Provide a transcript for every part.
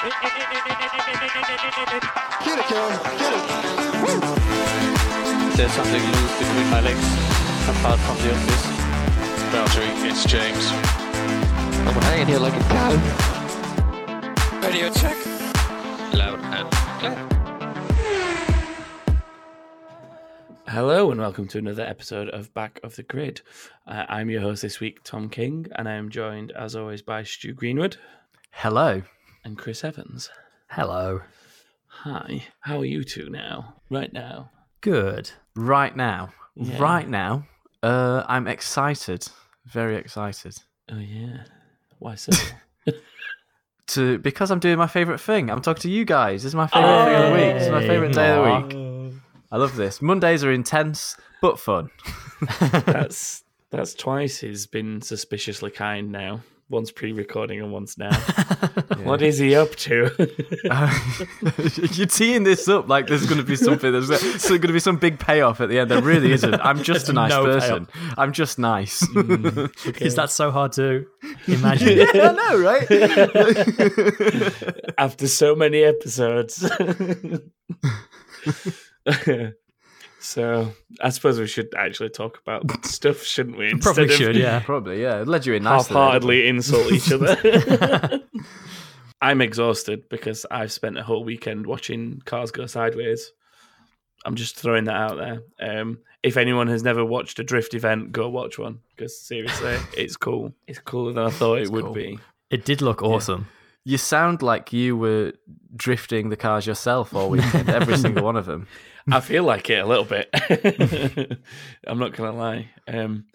Get it, Karen. Get it. There's something loose between my legs, apart from the office. Boundary, it's James. I'm hanging here like a cow. Radio check. Loud and clear. Hello and welcome to another episode of Back of the Grid. Uh, I'm your host this week, Tom King, and I am joined, as always, by Stu Greenwood Hello. And Chris Evans. Hello. Hi, how are you two now? Right now? Good. Right now. Yeah. Right now. Uh, I'm excited. Very excited. Oh yeah. Why so? To because I'm doing my favourite thing. I'm talking to you guys. This is my favourite thing of the week. This is my favourite day of the week. I love this. Mondays are intense but fun. that's that's twice he's been suspiciously kind now. Once pre-recording and one's now. What is he up to? Uh, you're teeing this up like there's going to be something. There's going to be some big payoff at the end. There really isn't. I'm just a nice no person. I'm just nice. Mm. Is that so hard to imagine? yeah, I know, right? After so many episodes. So I suppose we should actually talk about stuff, shouldn't we? Probably Instead should, yeah. Probably, yeah. It led you in nicely. there, half-heartedly insult each other. I'm exhausted because I've spent a whole weekend watching cars go sideways. I'm just throwing that out there. Um, if anyone has never watched a drift event, go watch one because seriously, it's cool. It's cooler than I thought it would cool. be. It did look awesome. You sound like you were drifting the cars yourself all weekend, every single one of them. I feel like it a little bit. I'm not gonna lie. Um,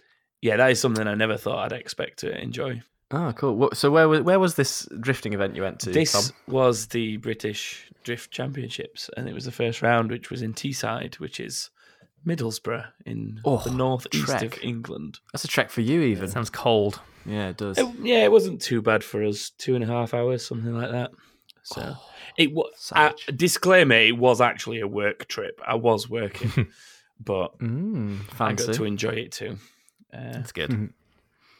yeah, that is something I never thought I'd expect to enjoy. Oh, cool. So where was where was this drifting event you went to? This Tom? was the British Drift Championships, and it was the first round, which was in Teesside, which is Middlesbrough in Oh, the northeast of. England. That's a trek for you, even. Sounds cold. Yeah, it does. It- yeah, it wasn't too bad for us. Two and a half hours, something like that. So it was. Uh, savage. disclaimer: It was actually a work trip. I was working, but Mm, I got to enjoy it too. Uh, That's good.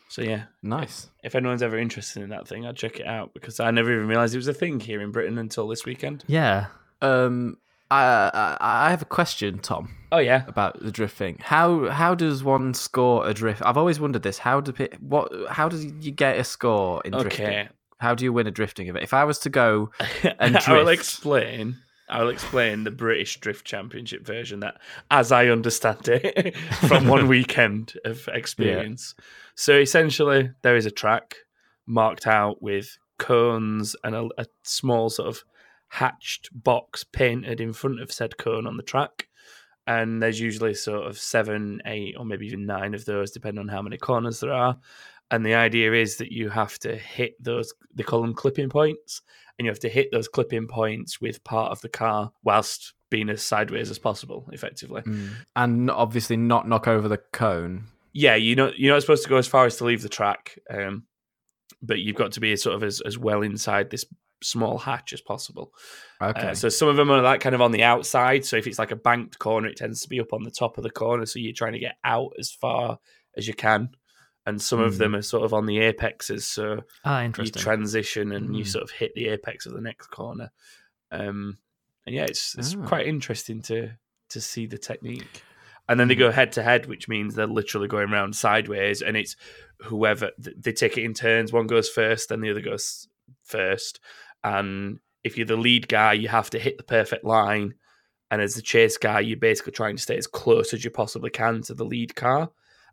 so yeah, Nice. if anyone's ever interested in that thing, I'd check it out because I never even realised it was a thing here in Britain until this weekend. Yeah. Um, I, I I have a question, Tom, Oh yeah, about the drift thing. How how does one score a drift? I've always wondered this. How do pe- what? How do you get a score in drifting? okay. How do you win a drifting event? If I was to go and I will explain. I will explain the British Drift Championship version that, as I understand it, from one weekend of experience. So essentially, there is a track marked out with cones and a, a small sort of hatched box painted in front of said cone on the track. And there's usually sort of seven, eight, or maybe even nine of those, depending on how many corners there are. And the idea is that you have to hit those, they call them clipping points, and you have to hit those clipping points with part of the car whilst being as sideways as possible, effectively. Mm. and obviously not knock over the cone. Yeah, you know you're not supposed to go as far as to leave the track, um, but you've got to be sort of as, as well inside this small hatch as possible. Okay. Uh, so some of them are like kind of on the outside. So if it's like a banked corner, it tends to be up on the top of the corner. So you're trying to get out as far as you can. And some of Mm. them are sort of on the apexes. So Ah, you transition and you Mm. sort of hit the apex of the next corner. Um, and yeah, it's it's Ah. quite interesting to to see the technique. And then they Mm. go head to head, which means they're literally going around sideways, and it's whoever they take it in turns. One goes first, then the other goes first. And if you're the lead guy, you have to hit the perfect line. And as the chase guy, you're basically trying to stay as close as you possibly can to the lead car.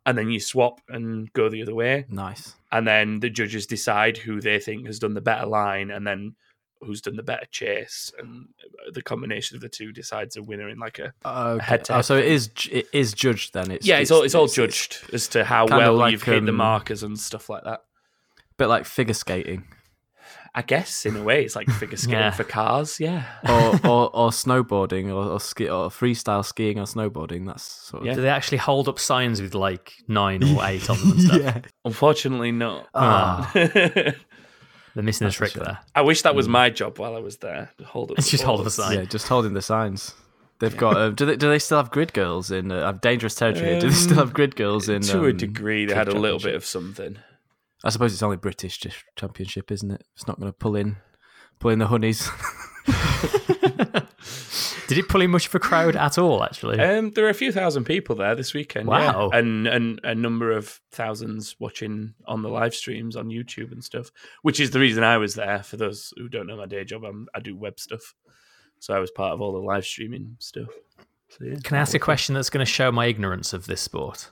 And then you swap and go the other way nice. and then the judges decide who they think has done the better line and then who's done the better chase and the combination of the two decides a winner in like a Okay. head-to-head Oh, so it is it is judged then. It's yeah it's, all it's all judged as to how well like, you've hit the um, markers and stuff like that bit like figure skating i guess in a way it's like figure skating Yeah. for cars yeah or, or or snowboarding or or, ski, or freestyle skiing or snowboarding. That's sort of Yeah. Do they actually hold up signs with like nine or eight on them and stuff? yeah. unfortunately not Ah, they're missing the That's a trick shame. there. wish that was my job while i was there to hold up It's the just hold up a sign. Yeah, just holding the signs. They've got. Uh, do they? Do they still have grid girls in uh, dangerous territory? do they still Um, have grid girls in? to a um, degree they had a little bit of something I suppose it's only British Championship, isn't it? It's not going to pull in, pulling the honeys. Did it pull in much of a crowd at all? Actually, Um, there were a few thousand people there this weekend. Wow. yeah. and and a number of thousands watching on the live streams on YouTube and stuff. Which is the reason I was there. For those who don't know my day job, I'm, I do web stuff, so I was part of all the live streaming stuff. So yeah, can I ask a question that's going to show my ignorance of this sport?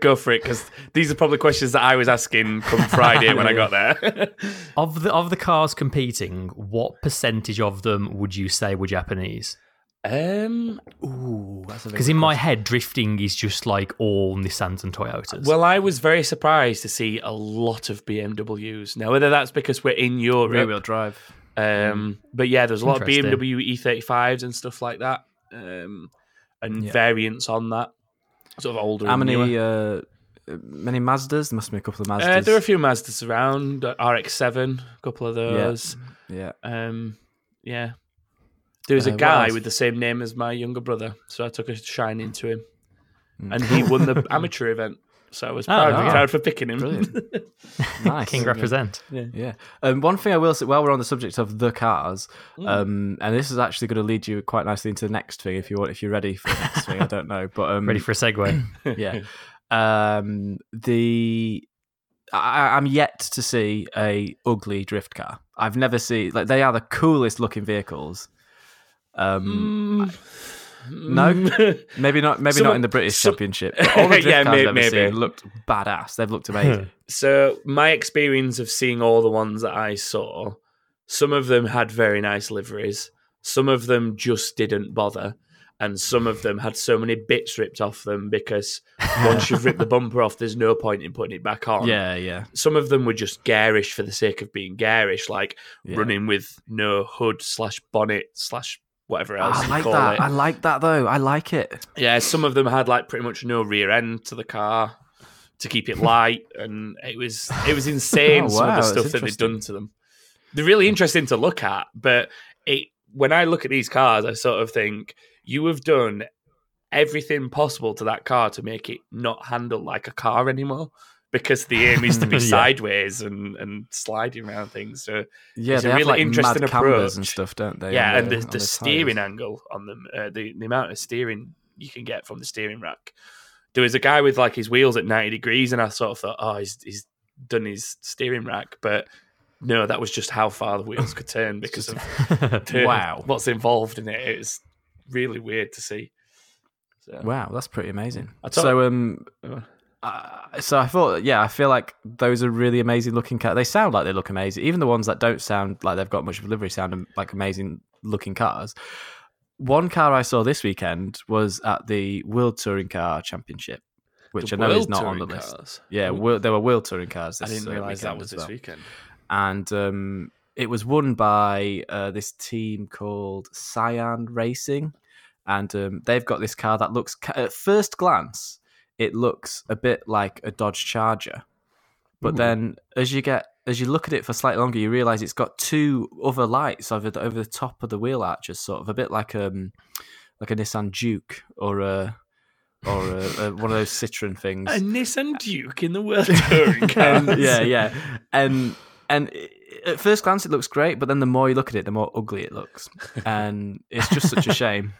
go for it because these are probably questions that I was asking come Friday when I got there. Of the of the cars competing, what percentage of them would you say were Japanese? um, Ooh, Because in my head, drifting is just like all Nissans and Toyotas. well, I was very surprised to see a lot of BMWs. Now, whether that's because we're in Europe, rear wheel drive. Um, but yeah, there's a lot of BMW E35s E and stuff like that, um, and Yeah. variants on that, sort of older. How many? Uh, many Mazdas? There must be a couple of Mazdas. Uh, there are a few Mazdas around. uh, RX-7, a couple of those. yeah. Um, yeah, there was Uh, a guy with the same name as my younger brother, so I took a shine into him, Mm. and he won the amateur event. So I was Oh, proud, yeah. proud for picking him. Brilliant. nice. King represent. Yeah. Um, one thing I will say, while we're on the subject of the cars, um, and this is actually going to lead you quite nicely into the next thing. If you want, if you're ready for the next thing, I don't know, but um, Ready for a segue? yeah. Um, the I, I'm yet to see a ugly drift car. I've never seen like they are the coolest looking vehicles. Um, no, maybe not. Maybe Some- not in the British some- Championship. All the drift Yeah, cars may- I've ever maybe. seen looked badass. They've looked amazing. So my experience of seeing all the ones that I saw, some of them had very nice liveries, some of them just didn't bother, and some of them had so many bits ripped off them because once you've ripped the bumper off, there's no point in putting it back on. yeah, yeah, Some of them were just garish for the sake of being garish, like yeah. running with no hood slash bonnet slash whatever else I you like call that. it. I like that though. I like it. Yeah, some of them had like pretty much no rear end to the car to keep it light, and it was it was insane. Oh, some wow, of the stuff that they'd done to them. They're really interesting to look at, but it when I look at these cars, I sort of think you have done everything possible to that car to make it not handle like a car anymore. Because the aim is to be Yeah. sideways and, and sliding around things. So Yeah, It's a really like interesting mad cambers and stuff, don't they? yeah, and the, the tires? steering angle on them, uh, the the amount of steering you can get from the steering rack. There was a guy with like his wheels at ninety degrees, and I sort of thought, oh, he's he's done his steering rack, but no, that was just how far the wheels could turn because of the- Wow. what's involved in it. It's really weird to see. So, Wow, that's pretty amazing. So, um, Uh. so I thought, yeah, I feel like those are really amazing looking cars. They sound like they look amazing. Even the ones that don't sound like they've got much of a livery sound like amazing looking cars. One car I saw this weekend was at the World Touring Car Championship, which the I know is not on the Touring list. cars. Yeah, there were World Touring cars. I didn't uh, realize that was as this well. weekend. and um, it was won by uh, this team called Cyan Racing, and um, they've got this car that looks at first glance it looks a bit like a Dodge Charger, but Ooh. then as you get as you look at it for slightly longer, you realize it's got two other lights over the, over the top of the wheel arches, sort of a bit like um like a Nissan Juke or a or a, a, one of those Citroen things. A Nissan Juke in the World Touring cars. And- yeah, yeah, and and at first glance it looks great, but then the more you look at it, the more ugly it looks, and it's just such a shame.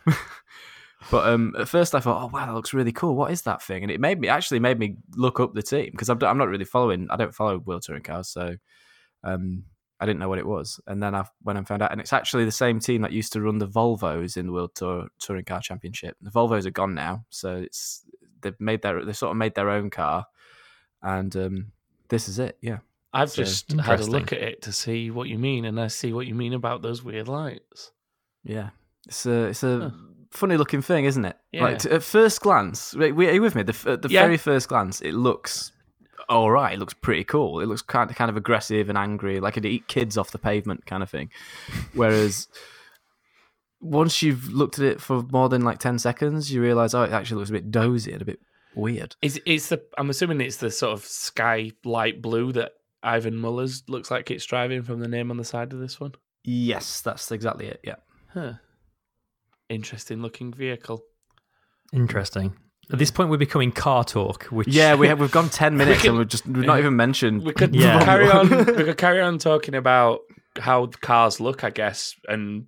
But um, at first I thought, oh wow, that looks really cool. What is that thing? And it made me actually made me look up the team because I'm, I'm not really following. I don't follow World Touring Cars, so um, I didn't know what it was. And then I when I found out, and it's actually the same team that used to run the Volvos in the World Tour, Touring Car Championship. The Volvos are gone now, so it's they've made their they sort of made their own car, and um, this is it. Yeah. I've So, just had a look at it to see what you mean, and I see what you mean about those weird lights. Yeah, it's a it's a Huh. Funny looking thing, isn't it? Yeah. Like at first glance, are you with me? The at the Yeah. very first glance, it looks all right. It looks pretty cool. It looks kind of kind of aggressive and angry, like it'd eat kids off the pavement kind of thing. Whereas once you've looked at it for more than like ten seconds, you realize oh, it actually looks a bit dozy and a bit weird. Is it's the? I'm assuming it's the sort of sky light blue that Yvan Muller's looks like it's driving from the name on the side of this one. Yes, that's exactly it. Yeah. Huh. Interesting looking vehicle. Interesting. At this point, we're becoming car talk, which Yeah, we have we've gone ten minutes could- and we've just we've not even mentioned. We could Yeah. carry on. We could carry on talking about how the cars look, I guess, and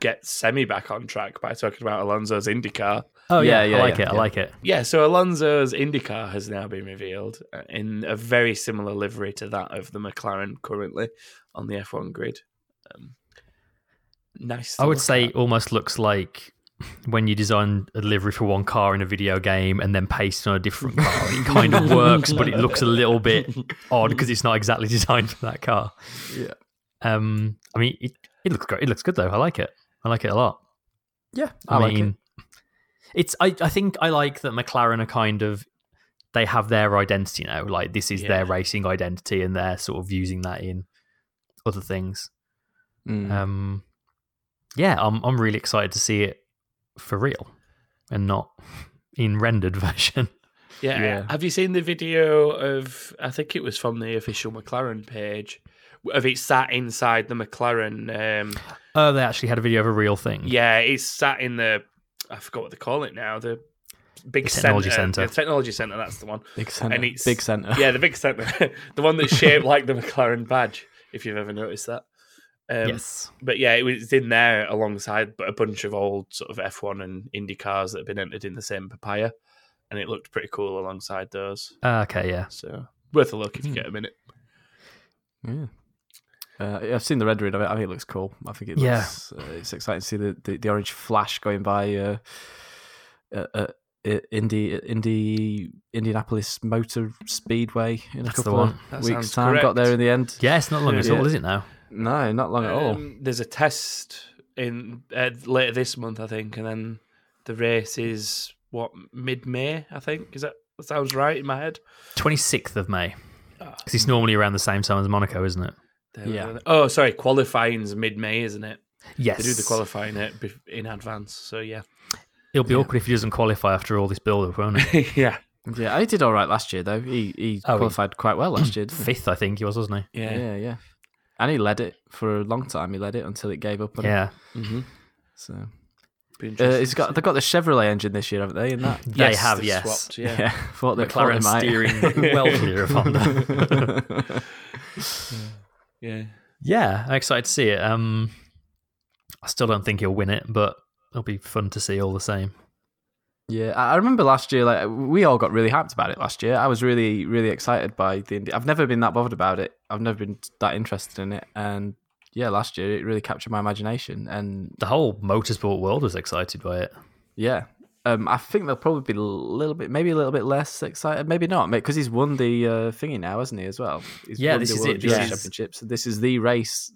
get semi back on track by talking about Alonso's IndyCar. Oh yeah, Yeah, yeah, I like yeah, it. I like it. Yeah, so Alonso's IndyCar has now been revealed uh, in a very similar livery to that of the McLaren currently on the F1 grid. Um, nice. I would say at. almost looks like when you design a delivery for one car in a video game and then paste on a different car. It kind of works, but it looks a little bit odd because it's not exactly designed for that car. Yeah. Um, I mean, it, it looks great. It looks good though. I like it. I like it a lot. Yeah, I, I, like mean, it. it's. I, I think I like that McLaren are kind of. They have their identity now. Like this is Yeah. their racing identity, and they're sort of using that in other things. Mm. Um, yeah, I'm I'm really excited to see it for real and not in rendered version. Yeah. Yeah. Have you seen the video of? I think it was from the official McLaren page of it sat inside the McLaren. Um, Oh, they actually had a video of a real thing. yeah, it's sat in the. I forgot what they call it now. The big The technology centre. centre. The technology center. That's the one. big center. and it's- big center. Yeah, the big center. the one that's shaped like the McLaren badge. If you've ever noticed that. Um, yes. But yeah, it was in there alongside a bunch of old sort of F1 and Indy cars that have been entered in the same papaya, and it looked pretty cool alongside those. Uh, okay. Yeah. So worth a look if you Hmm. get a minute. Yeah. Uh, I've seen the rendering of it. I think it looks cool. I think it Yeah. Uh, it's exciting to see the, the, the orange flash going by. Uh, uh, uh, Indy, Indy, Indianapolis Motor Speedway in a That's the couple one. of weeks' time. Got there in the end. Yeah, it's not long at all, is it now? No, not long at all. Um, there's a test in uh, later this month, I think, and then the race is what mid May, I think. Is that that sounds right in my head? 26th of May. Ah. Because it's normally around the same time as Monaco, isn't it? There Yeah. Oh, sorry, qualifying's mid May, isn't it? Yes. They do the qualifying it in advance, so yeah, It'll be Yeah. awkward if he doesn't qualify after all this build up, won't it? yeah, Yeah, he did all right last year though. He he Oh, he- qualified quite well last year. Fifth, I think he was, wasn't he? yeah. Yeah, yeah. And he led it for a long time. He led it until it gave up. On him. Yeah. Mm-hmm. So Be uh, interesting it's to got they've got the Chevrolet engine this year, haven't they? In that. They Yes, have, they've yes. swapped, Yeah, yeah. thought they they McLaren might. steering well clear of Honda. yeah. Yeah, I'm excited to see it. Um, I still don't think he'll win it, but it'll be fun to see all the same. Yeah, I I remember last year. Like we all got really hyped about it last year. I was really, really excited by the. Indy. I've never been that bothered about it. I've never been that interested in it. And yeah, last year it really captured my imagination. And The whole motorsport world was excited by it. yeah, um, I think they'll probably be a little bit, maybe a little bit less excited. Maybe not, because he's won the uh, thingy now, hasn't he? As well. He's Yeah, this the is World it. This Endurance is- Championship. So this is the race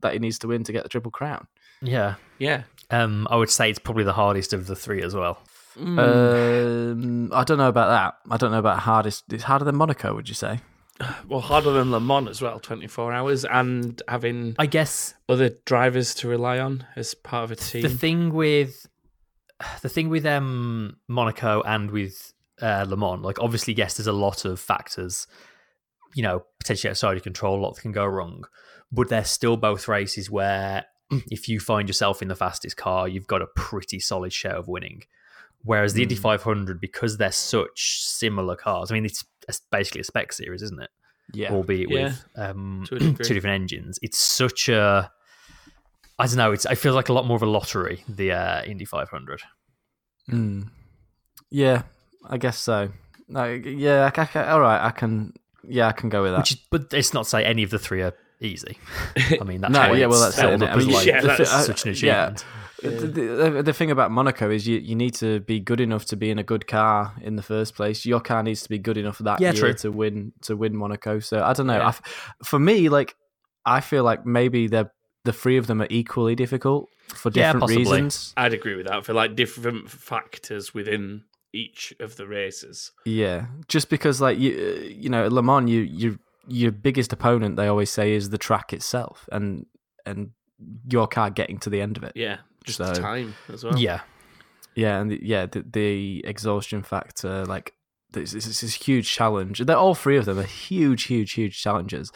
that he needs to win to get the triple crown. Yeah. Yeah. Um, I would say it's probably the hardest of the three as well. Mm. Um, I don't know about that. I don't know about hardest. It's harder than Monaco, would you say? well, harder than Le Mans as well, 24 hours, and having I guess other drivers to rely on as part of a team. the thing with the thing with um Monaco and with uh, Le Mans, like obviously, yes, there's a lot of factors, you know, potentially outside of control, a lot can go wrong, but they're still both races where if you find yourself in the fastest car, you've got a pretty solid share of winning. Whereas the Indy 500, because they're such similar cars, I mean, it's it's basically a spec series, isn't it? Yeah. albeit Yeah, with um, to a degree. two different engines. It's such a I don't know. It's it feels like a lot more of a lottery. The uh, Indy 500. Mm. Yeah, I guess so. No, yeah, I, ca- all right. I can. Yeah, I can go with that. Which is, but it's not to say any of the three are easy. I mean, that's No, why yeah, well, it's that's it, held innit? up I mean, like yeah, that's I- such an yeah. Achievement. The, the, the thing about Monaco is you, you need to be good enough to be in a good car in the first place. Your car needs to be good enough that Yeah, year true. to win to win Monaco. So I don't know. Yeah. I f for me, like I feel like maybe the the three of them are equally difficult for different possibly. reasons. I'd agree with that for like different factors within each of the races. Yeah, just because like you uh, you know Le Mans, you you your biggest opponent they always say is the track itself and and your car getting to the end of it. Yeah, just So- the time as well. Yeah, Yeah, and the, yeah, the, the exhaustion factor, like this, this is this huge challenge. They're all three of them are huge, huge, huge challenges.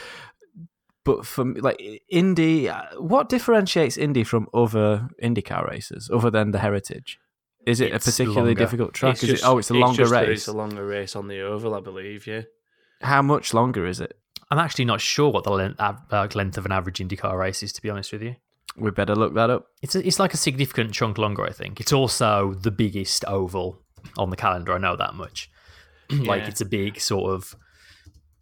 But for me, like Indy, uh, what differentiates indie from other IndyCar races other than the heritage? Is it It's a particularly longer. difficult track? It's is just- it? Oh, it's a longer just race. It's a longer race on the oval, I believe. Yeah, How much longer is it? I'm actually not sure what the length, uh, length of an average IndyCar race is. To be honest with you, We better look that up. it's a, it's like a significant chunk longer. I think it's also the biggest oval on the calendar. I know that much. like Yeah. it's a big sort of.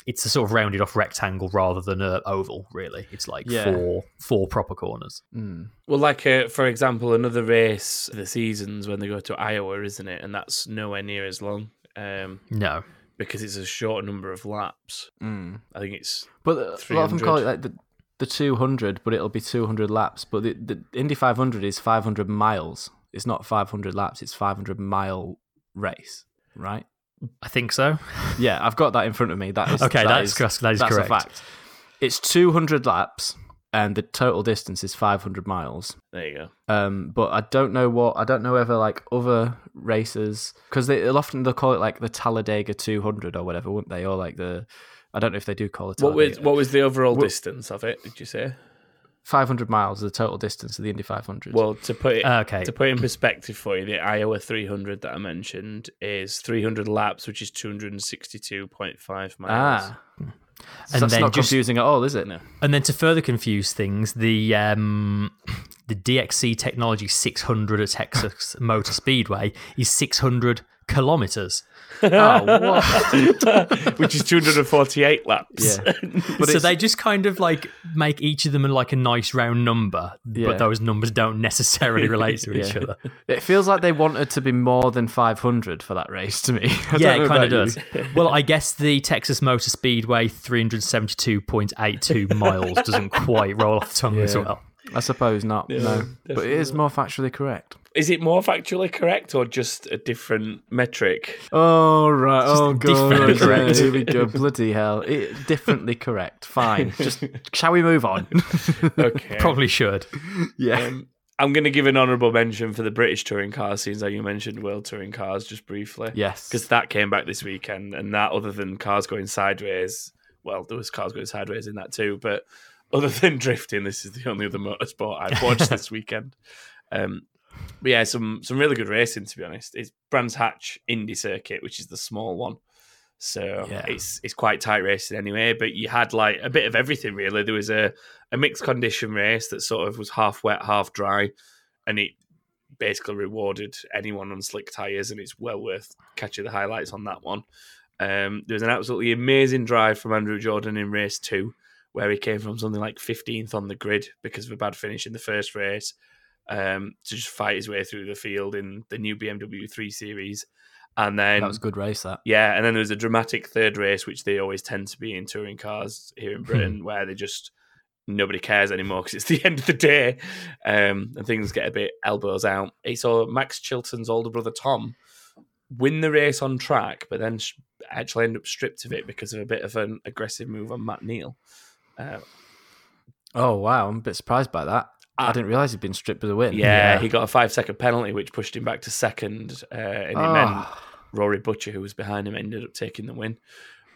It's a sort of rounded off rectangle rather than a oval. Really, it's like Yeah. four four proper corners. Mm. Well, like uh, for example, another race the seasons when they go to Iowa, isn't it? And that's nowhere near as long um, No, because it's a short number of laps. Mm. I think it's But a lot of them call it like the the 200, but it'll be 200 laps. But the, the Indy 500 is 500 miles. It's not 500 laps. It's 500 mile race, right? I think so. Yeah, I've got that in front of me. That is Okay, that that's is- correct- that is that's correct. a fact. It's 200 laps, and the total distance is 500 miles. there you go. Um, but I don't know what I don't know whether like other races because they, they'll often they'll call it like the Talladega 200 or whatever, wouldn't they? Or like the I don't know if they do call it. What was what was the overall What- distance of it? Did you say? 500 miles is the total distance of the Indy 500. Well, to put it Okay. to put it in perspective for you, the Iowa 300 that I mentioned is 300 laps, which is 262.5 miles. ah, so And that's then not just- confusing at all, is it? No. And then to further confuse things, the um, the DXC Technology 600 at Texas Motor Speedway is 600 kilometers. Oh, what? which is 248 laps. Yeah. But so it's- they just kind of like make each of them like a nice round number, Yeah. but those numbers don't necessarily relate to each Yeah. other. It feels like they wanted to be more than 500 for that race to me. I yeah, it kind of does. well, I guess the Texas Motor Speedway 372.82 miles doesn't quite roll off the tongue as well. I suppose not. Yeah, no, but it is more factually correct. Is it more factually correct or just a different metric? Oh right. Oh differently god. correct. Here we go. Bloody hell. It, differently correct. Fine. Just shall we move on? Okay. Probably should. yeah. Um, I'm going to give an honourable mention for the British touring cars, since like you mentioned World Touring Cars just briefly. Yes. Because that came back this weekend, and that, other than cars going sideways, well, there was cars going sideways in that too, but other than drifting, this is the only other motorsport I've watched this weekend. Um, but yeah, some some really good racing to be honest. It's Brands Hatch Indy Circuit, which is the small one. So Yeah. it's it's quite tight racing anyway. But you had like a bit of everything really. There was a, a mixed condition race that sort of was half wet, half dry, and it basically rewarded anyone on slick tires, and it's well worth catching the highlights on that one. Um, there was an absolutely amazing drive from Andrew Jordan in race two, where he came from something like 15th on the grid because of a bad finish in the first race um, to just fight his way through the field in the new BMW 3 Series. And then that was a good race. That. yeah, and then there was a dramatic third race, which they always tend to be in touring cars here in Britain, where they just nobody cares anymore because it's the end of the day, um, and things get a bit elbows out. He saw Max Chilton's older brother Tom win the race on track, but then actually end up stripped of it because of a bit of an aggressive move on Matt Neal. Uh, Oh wow. I'm a bit surprised by that. I Ah. didn't realize he'd been stripped of the win. yeah, he got a five second penalty, which pushed him back to second, uh, and it meant Oh, Rory Butcher, who was behind him, ended up taking the win.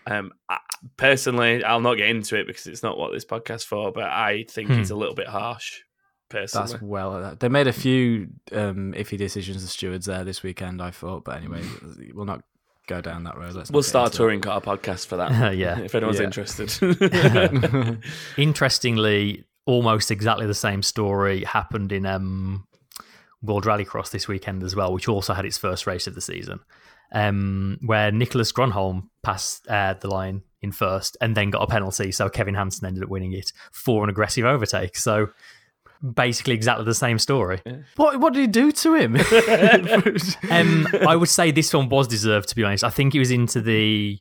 Um, I, personally, I'll not get into it because it's not what this podcast's for, but I think he's a little bit harsh. Personally, that's well. They made a few um, iffy decisions. The stewards there this weekend. I thought, but anyway, we'll not go down that road. Let's. we'll start touring car podcast for that. Yeah. if anyone's Yeah. interested. Interestingly, almost exactly the same story happened in um, World Rallycross this weekend as well, which also had its first race of the season, um, where Niclas Grönholm passed uh, the line in first and then got a penalty. So Kevin Hansen ended up winning it for an aggressive overtake. So basically, exactly the same story. what What did he do to him? Um, I would say this one was deserved, to be honest. I think it was into the.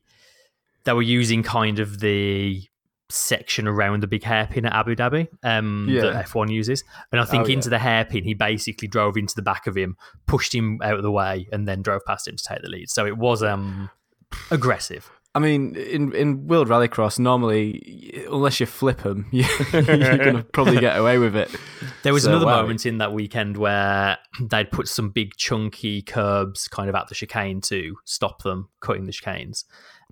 They were using kind of the section around the big hairpin at Abu Dhabi um, Yeah. that F1 uses. And I think Oh, yeah. into the hairpin, he basically drove into the back of him, pushed him out of the way, and then drove past him to take the lead. So it was um, aggressive. I mean, in in World Rallycross, normally, unless you flip them, you, you're going to probably get away with it. There was So, another wow. moment in that weekend where they'd put some big chunky curbs kind of at the chicane to stop them cutting the chicanes.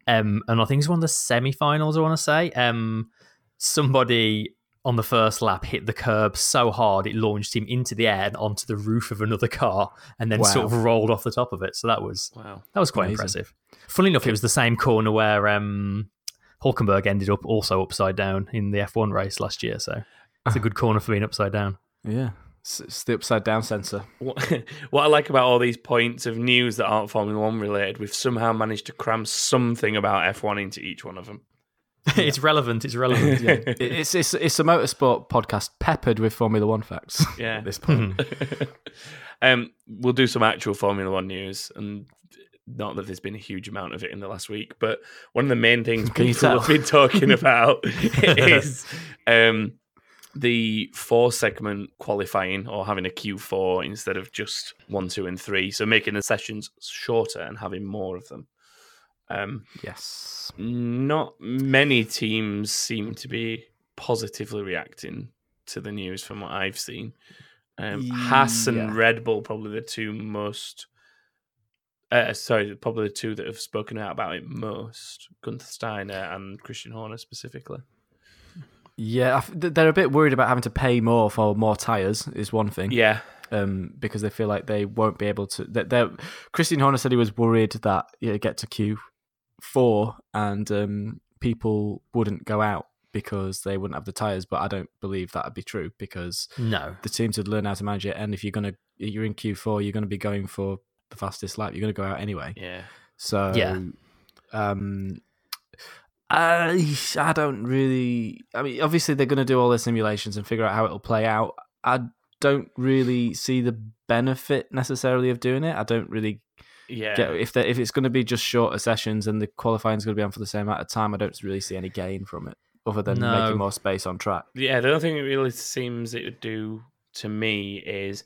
Um, and I think it's one of the semi-finals. I want to say um, somebody on the first lap hit the curb so hard it launched him into the air and onto the roof of another car, and then sort of rolled off the top of it. So that was wow. that was quite Amazing. impressive. Funnily enough, it was the same corner where um, Hulkenberg ended up also upside down in the F1 race last year, so it's a good corner for being upside down. Yeah, it's, it's the upside down sensor. What, what I like about all these points of news that aren't Formula One related, we've somehow managed to cram something about F1 into each one of them. it's relevant. It's relevant. Yeah. It's it's it's a motorsport podcast peppered with Formula One facts. Yeah. at this point. um, we'll do some actual Formula One news, and not that there's been a huge amount of it in the last week, but one of the main things Can you people tell? have been talking about is um, the four segment qualifying or having a Q4 instead of just one, two, and three. So making the sessions shorter and having more of them. Um, yes. not many teams seem to be positively reacting to the news from what I've seen. Um, Haas and Red Bull probably the two most. Uh, sorry, probably the two that have spoken out about it most: Gunther Steiner and Christian Horner specifically. Yeah, I f- th- they're a bit worried about having to pay more for more tires. Is one thing. Yeah, um, because they feel like they won't be able to. That they're, Christian Horner said he was worried that you get to Q four and um, people wouldn't go out because they wouldn't have the tires. But I don't believe that would be true because No. the teams would learn how to manage it. And if you're gonna you're in Q four, you're gonna be going for the fastest lap. You're gonna go out anyway. yeah. So Yeah. um, Uh, I I don't really. I mean, obviously they're going to do all their simulations and figure out how it'll play out. I don't really see the benefit necessarily of doing it. I don't really Yeah, get if if it's going to be just shorter sessions and the qualifying is going to be on for the same amount of time. I don't really see any gain from it other than No. making more space on track. Yeah, the only thing it really seems it would do to me is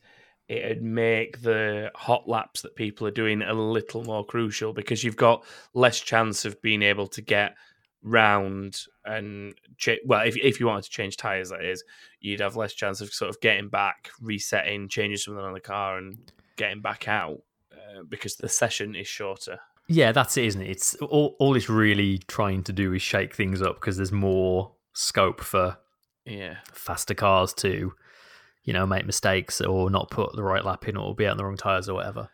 it'd make the hot laps that people are doing a little more crucial because you've got less chance of being able to get round and cha- well, if if you wanted to change tires, that is, you'd have less chance of sort of getting back, resetting, changing something on the car, and getting back out uh, because the session is shorter. Yeah, that's it, isn't it? It's all, all it's really trying to do is shake things up because there's more scope for Yeah, faster cars to, you know, make mistakes or not put the right lap in or be out on the wrong tires or whatever.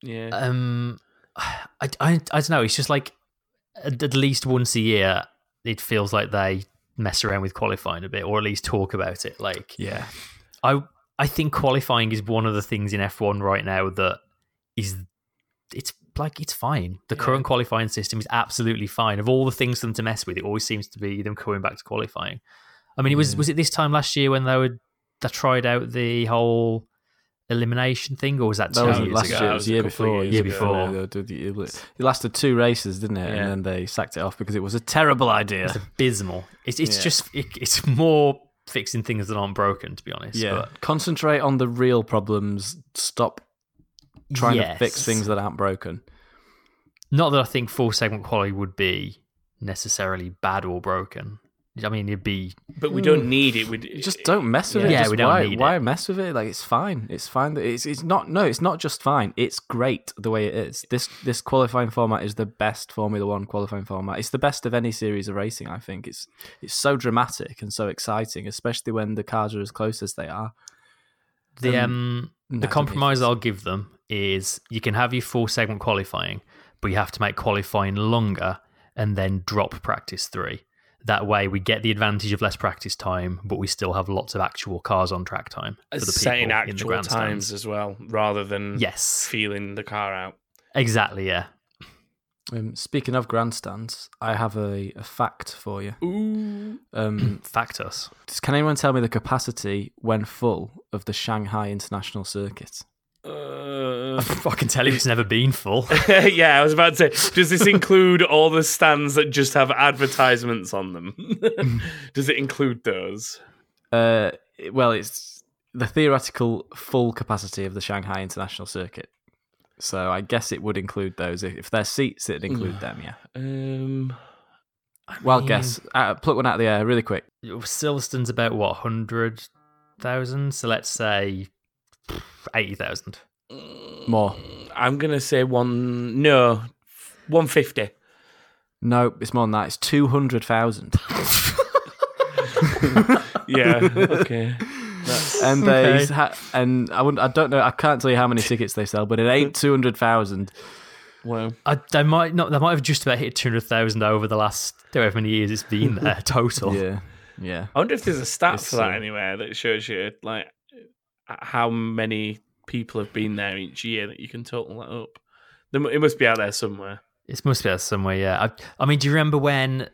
yeah. Um, I, I, I don't know. It's just like at, least once a year, it feels like they mess around with qualifying a bit, or at least talk about it. Like, Yeah, I, I think qualifying is one of the things in F1 right now that is, it's like it's fine. The current qualifying system is absolutely fine. Of all the things for them to mess with, it always seems to be them coming back to qualifying. I mean, it was Yeah. was it this time last year when they were they tried out the whole elimination thing, or was that two that wasn't years last ago? year. It was was the year before. of years year ago. before. They did the- It it lasted two races, didn't it? Yeah. And then they sacked it off because it was a terrible idea. It's abysmal. It's it's Yeah. just it, it's more fixing things that aren't broken, to be honest. Yeah, But concentrate on the real problems. Stop trying to fix things that aren't broken. Not that I think full segment quality would be necessarily bad or broken. I mean, it'd be but we don't need it. We Just don't mess with Yeah. it. Yeah, Just we don't why, need why it. mess with it? Like it's fine. It's fine. It's it's not. No, it's not just fine. It's great the way it is. This this qualifying format is the best Formula One qualifying format. It's the best of any series of racing. I think it's it's so dramatic and so exciting, especially when the cars are as close as they are. the Um, um no, the compromise I'll give them is you can have your full segment qualifying, but you have to make qualifying longer and then drop practice three. That way, we get the advantage of less practice time, but we still have lots of actual cars on track time for the people setting in the actual grandstands. times as well, rather than Yes, feeling the car out. exactly. Yeah. Um, speaking of grandstands, I have a, a fact for you. Ooh. Um, Fact us. can anyone tell me the capacity when full of the Shanghai International Circuit? Uh, I can tell you it's never been full. yeah, I was about to say, does this include all the stands that just have advertisements on them? does it include those? Uh, well, it's the theoretical full capacity of the Shanghai International Circuit. So I guess it would include those. If if there's seats, it'd include them. Yeah. Um, Well, mean- guess. Uh, pluck one out of the air, really quick. Silverstone's about what hundred thousand, so let's say eighty thousand. More. I'm gonna say one. No, one fifty. No, it's more than that. It's two hundred thousand. Yeah. Okay. That's, and they Okay. ha- and I wouldn't. I don't know. I can't tell you how many tickets they sell, but it ain't two hundred thousand. Wow. I, they might not. They might have just about hit two hundred thousand over the last however many years it's been there total. Yeah, yeah. I wonder if there's a stat It's, for that uh, anywhere that shows you like how many people have been there each year that you can total that up. It must be out there somewhere. It must be there somewhere. Yeah. I, I mean, do you remember when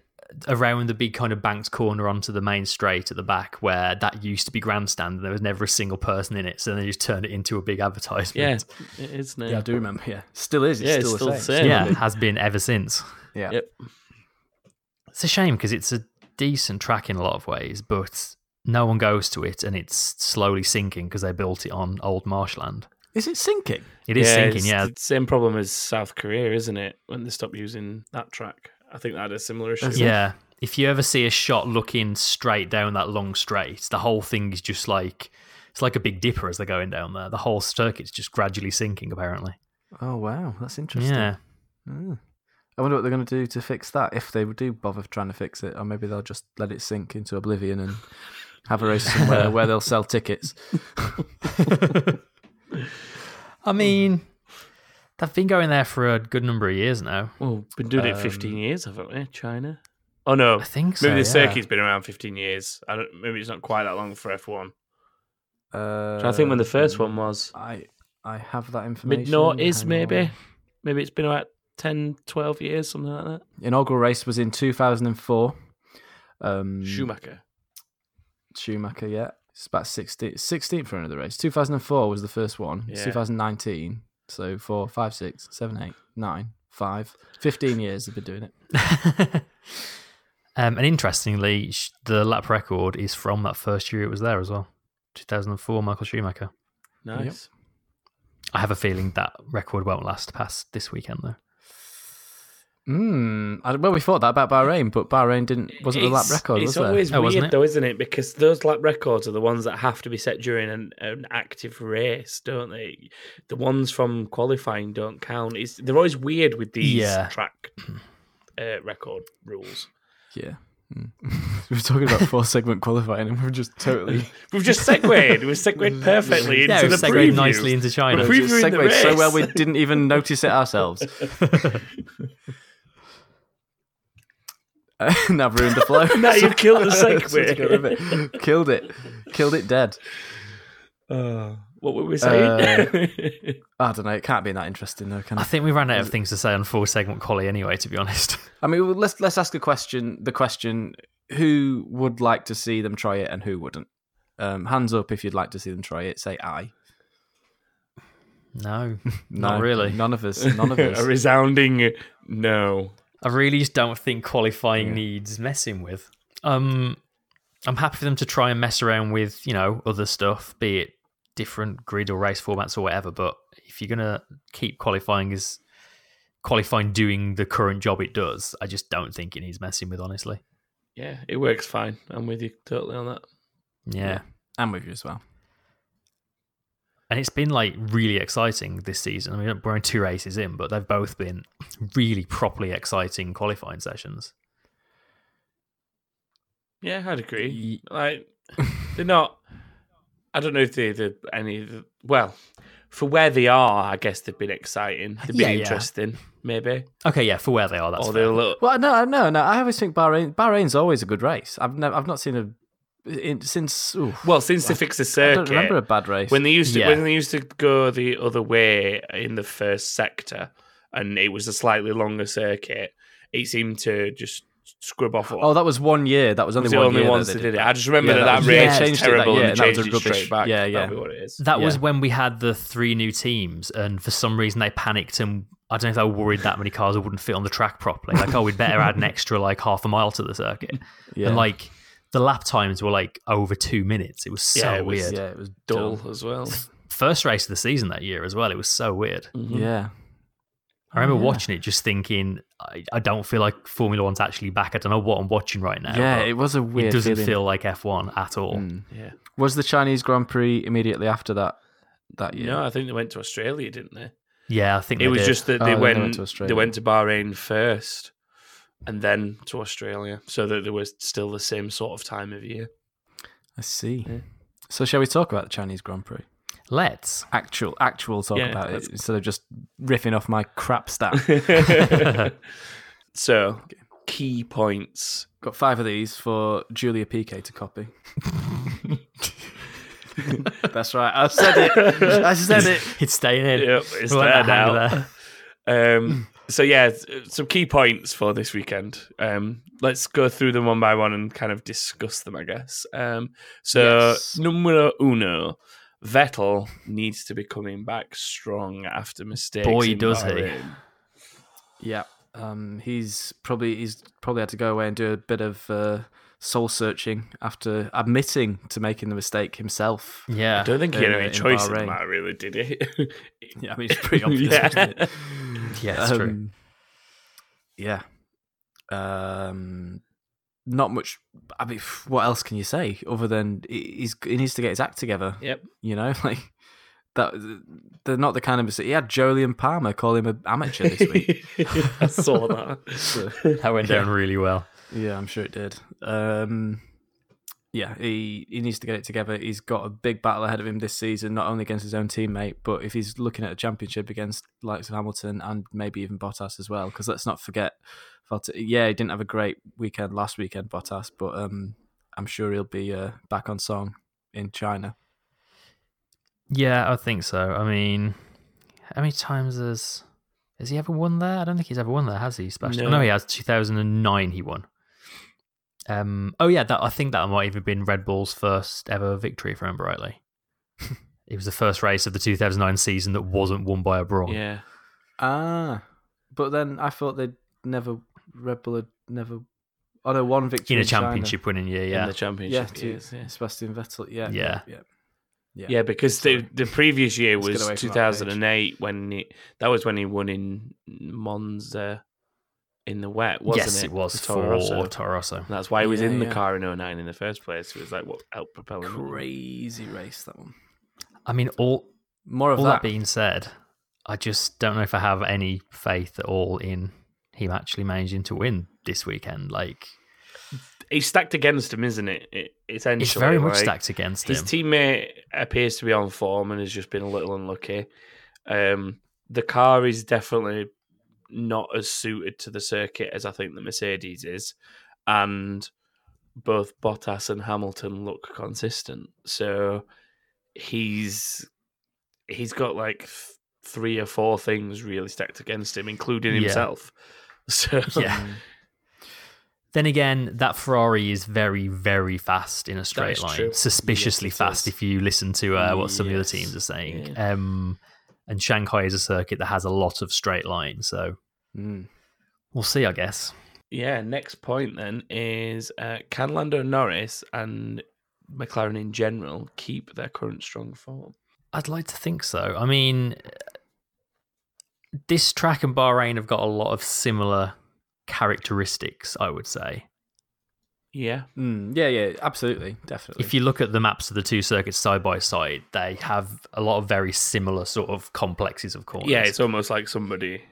around the big kind of banked corner onto the main straight at the back where that used to be grandstand and there was never a single person in it, so then they just turned it into a big advertisement. Yeah, it is now. Yeah, I do remember. Yeah, still is. It's Yeah, still, it's still the the same. same. Yeah, it has been ever since. Yeah. Yep. It's a shame because it's a decent track in a lot of ways, but no one goes to it and it's slowly sinking because they built it on old marshland. Is it sinking? It is sinking, it's yeah. the same problem as South Korea, isn't it? When they stopped using that track, I think that had a similar issue. Yeah. If you ever see a shot looking straight down that long straight, the whole thing is just like it's like a big dipper as they're going down there. The whole circuit's just gradually sinking, apparently. Oh wow, that's interesting. Yeah. Mm. I wonder what they're going to do to fix that if they do bother trying to fix it, or maybe they'll just let it sink into oblivion and have a race somewhere where they'll sell tickets. I mean, they've been going there for a good number of years now. Well, been doing it Um, 15 years, haven't we? China. Oh no, I think so. maybe the yeah. circuit's been around 15 years. I don't. Maybe it's not quite that long for F1. Uh, I think when the first one was I I have that information. mid noughties, Hang maybe. on. Maybe it's been about 10, 12 years, something like that. Inaugural race was in 2004. Um, Schumacher. Schumacher, yeah. It's about 16, 16th run of the race. 2004 was the first one. It's Yeah. 2019. So four, five, six, seven, eight, nine, five, 15 years they've been doing it. um, and interestingly, the lap record is from that first year it was there as well. 2004, Michael Schumacher. Nice. I have a feeling that record won't last past this weekend, though. Mm, well, we thought that about Bahrain, but Bahrain didn't wasn't the lap record, It's was there? always Oh, weird, it? though, isn't it? Because those lap records are the ones that have to be set during an, an active race, don't they? The ones from qualifying don't count. It's, they're always weird with these Yeah. track uh, record rules. Yeah. Mm. we were talking about four segment qualifying, and we are just totally We've just segued. We've segued perfectly into yeah, we've the segued preview. nicely into China. We're previewing segued so well we didn't even notice it ourselves. and I've ruined the flow. Now you've killed the Let's segue. get rid of it. Killed it. Killed it dead. Uh, what were we saying? I don't know. It can't be that interesting though, can I it? think we ran out of things to say on full segment quali anyway, to be honest. I mean, well, let's let's ask a question. The question: Who would like to see them try it, and who wouldn't? Um, hands up if you'd like to see them try it. Say I. No, No, not really. None of us. None of us. a resounding no. I really just don't think qualifying Yeah. needs messing with. Um, I'm happy for them to try and mess around with, you know, other stuff, be it different grid or race formats or whatever. But if you're gonna keep qualifying as qualifying doing the current job it does, I just don't think it needs messing with, honestly. Yeah, it works fine. I'm with you totally on that. Yeah. I'm with you as well. And it's been like really exciting this season. I mean, we're in two races in, but they've both been really properly exciting qualifying sessions. Yeah, I'd agree. Like they're not. I don't know if they are any. Well, for where they are, I guess they've been exciting. They've been Yeah, yeah. interesting, maybe. Okay, yeah, for where they are, that's or fair. they're a little. Well, no, no, no. I always think Bahrain. Bahrain's always a good race. I've never, I've not seen a in, since. ooh, Well, since they fixed the circuit. I don't remember a bad race. when they used to Yeah. when they used to go the other way in the first sector, and it was a slightly longer circuit. It seemed to just scrub off. oh, that was one year. That was only was the one only year ones that that they did it. I just remember Yeah, that that that, was- race yeah, was changed it, terrible that- yeah, and that was a it straight rubbish- back. yeah, yeah. That'd what it is. That was when we had the three new teams, and for some reason they panicked, and I don't know if they were worried that many cars wouldn't fit on the track properly. Like, oh, we'd better add an extra like half a mile to the circuit, Yeah. and like the lap times were like over two minutes. It was so Yeah, it was- weird. yeah, it was dull dull. as well. First race of the season that year as well. It was so weird. Yeah, I remember Yeah. watching it, just thinking, I, I don't feel like Formula One's actually back. I don't know what I'm watching right now. yeah. It was a weird. it doesn't feeling. feel like F1 at all. Mm. Yeah. Was the Chinese Grand Prix immediately after that? That year. No, I think they went to Australia, didn't they? Yeah, I think It they was did. just that Oh, they then went, they went to they went to Bahrain first, and then to Australia, so that there was still the same sort of time of year. I see. Yeah. So, shall we talk about the Chinese Grand Prix? Let's. Actual, actual talk Yeah, about let's- it instead of just riffing off my crap stat. so, key points. Got five of these for Julia Piquet to copy. That's right. I said it. I said it. It's staying in. Yep, it's We'll there let that hang now. there. Um, so yeah, some key points for this weekend. Um, let's go through them one by one and kind of discuss them, I guess. Um, so Yes. numero uno, Vettel needs to be coming back strong after mistakes. Boy, does he. Yeah. Um, he's probably he's probably had to go away and do a bit of uh, soul searching after admitting to making the mistake himself. Yeah. I don't think he had Uh, any choice in Bahrain. that, really, did he? Yeah, I mean it's pretty obvious. Yeah. Yeah, true. Um, Yeah. Um, not much. I mean, what else can you say other than he- he's he needs to get his act together? Yep. You know, like that. They're not the kind of mistake. He had Jolyon Palmer call him an amateur this week. I saw that. So, That went down really well. yeah, I'm sure it did. Um, yeah, he he needs to get it together. He's got a big battle ahead of him this season, not only against his own teammate, but if he's looking at a championship against likes of Hamilton and maybe even Bottas as well. Because let's not forget, Bott- yeah, he didn't have a great weekend last weekend, Bottas, but um, I'm sure he'll be uh, back on song in China. Yeah, I think so. I mean, how many times has has he ever won there? I don't think he's ever won there, has he, Sebastian? No. No, he has. 2009, he won. Um. Oh yeah, that I think that might even been Red Bull's first ever victory, if I remember rightly. it was the first race of the 2009 season that wasn't won by a Brawn. Yeah. Ah, but then I thought they'd never Red Bull had never. Oh no, one victory in a China. championship winning year. yeah, In Yeah, the Yeah, championship. to years, yeah. Sebastian Vettel. Yeah, Yeah. yeah. yeah. Yeah, because the the previous year was away from that page. 2008 when he, that was when he won in Monza in the wet, wasn't yes, it? it was For for Toro Rosso. Toro Rosso. That's why he was Yeah, in the yeah. car in 09 in the first place. It was like what helped propel him. Crazy race that one. I mean, all More of all that. that being said, I just don't know if I have any faith at all in him actually managing to win this weekend. Like, He's stacked against him, isn't it? it essentially, it's very much like, stacked against His him. His teammate appears to be on form and has just been a little unlucky. Um, the car is definitely not as suited to the circuit as I think the Mercedes is, and both Bottas and Hamilton look consistent. So he's he's got like th- three or four things really stacked against him, including Yeah. himself. So Yeah. Then again, that Ferrari is very, very fast in a straight line. true. Suspiciously Yes, fast is. if you listen to uh, what some of the other teams are saying. Um, and Shanghai is a circuit that has a lot of straight lines. So Mm. we'll see, I guess. Yeah, next point then is uh, can Lando Norris and McLaren in general keep their current strong form? I'd like to think so. I mean, this track and Bahrain have got a lot of similar characteristics, I would say. Yeah, Mm. Yeah, yeah, absolutely, definitely. If you look at the maps of the two circuits side by side, they have a lot of very similar sort of complexes of corners. yeah, it's almost like somebody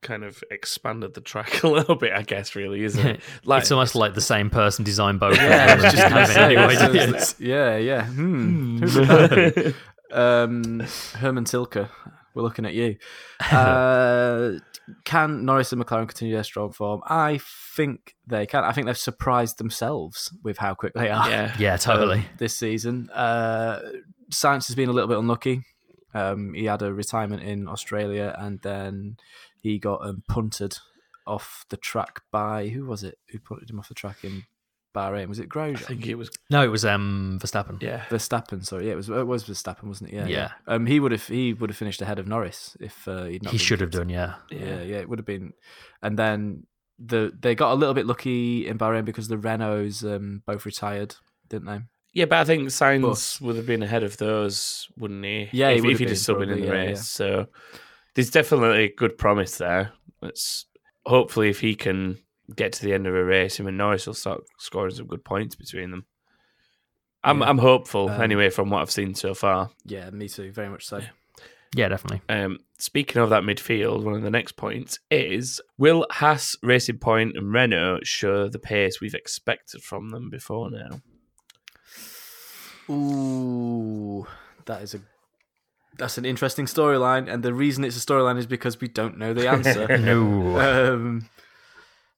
kind of expanded the track a little bit, I guess. Really, isn't it? Like it's almost like the same person designed both. yeah, of I them was just and gonna didn't say, have any it's- ideas. it's- yeah, yeah. Hmm. Who would that be? um, Hermann Tilke, we're looking at you. Uh, can Norris and McLaren continue their strong form? I think they can. I think they've surprised themselves with how quick they are. yeah, Yeah, totally. um, this season. Uh, Sainz has been a little bit unlucky. Um, he had a retirement in Australia and then he got um, punted off the track by who was it? Who punted him off the track in Bahrain? Was it Grosjean? I think it was. no, it was um Verstappen. Yeah, Verstappen, sorry, yeah, it was it was Verstappen, wasn't it? Yeah, Yeah. Um, he would have he would have finished ahead of Norris if uh, he'd not. he been should have done. Yeah, Yeah, yeah, it would have been. And then the they got a little bit lucky in Bahrain because the Renaults um, both retired, didn't they? yeah, but I think Sainz would have been ahead of those, wouldn't he? Yeah, if, would if he'd been, still been in the yeah, race. yeah. So there's definitely good promise there. Let's hopefully if he can get to the end of a race, him and Norris will start scoring some good points between them. I'm Yeah. I'm hopeful Um, anyway from what I've seen so far. Yeah, me too, very much so. yeah, definitely. Um, speaking of that midfield, one of the next points is will Haas, Racing Point, and Renault show the pace we've expected from them before now? Ooh, that is a That's an interesting storyline, and the reason it's a storyline is because we don't know the answer. No. um,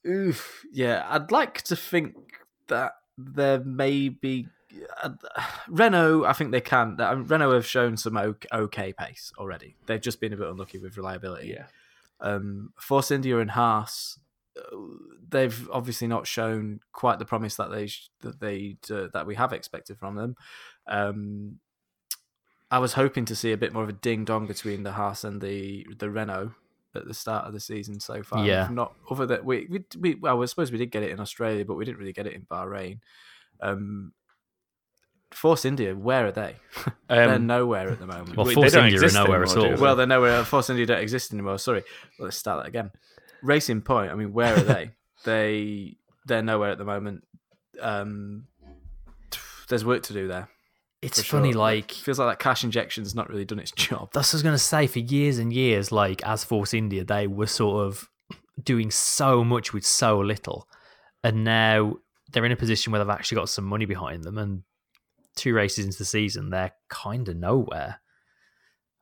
oof, yeah, I'd like to think that there may be uh, Renault. I think they can. Uh, Renault have shown some okay, pace already. They've just been a bit unlucky with reliability. Yeah. Um, Force India and Haas, uh, they've obviously not shown quite the promise that they sh- that they uh, that we have expected from them. Um, I was hoping to see a bit more of a ding dong between the Haas and the the Renault at the start of the season so far. Yeah. We've not other that we, we we well, I suppose we did get it in Australia, but we didn't really get it in Bahrain. Um, Force India, where are they? They're Um, nowhere at the moment. Well, Force India are exist nowhere at anymore, all. do Well, they're nowhere. Force India don't exist anymore. Sorry. Well, let's start that again. Racing Point. I mean, where are they? they they're nowhere at the moment. Um, there's work to do there. It's funny, sure. like feels like that cash injection's not really done its job. that's what I was going to say. For years and years, like as Force India, they were sort of doing so much with so little, and now they're in a position where they've actually got some money behind them. And two races into the season, they're kind of nowhere.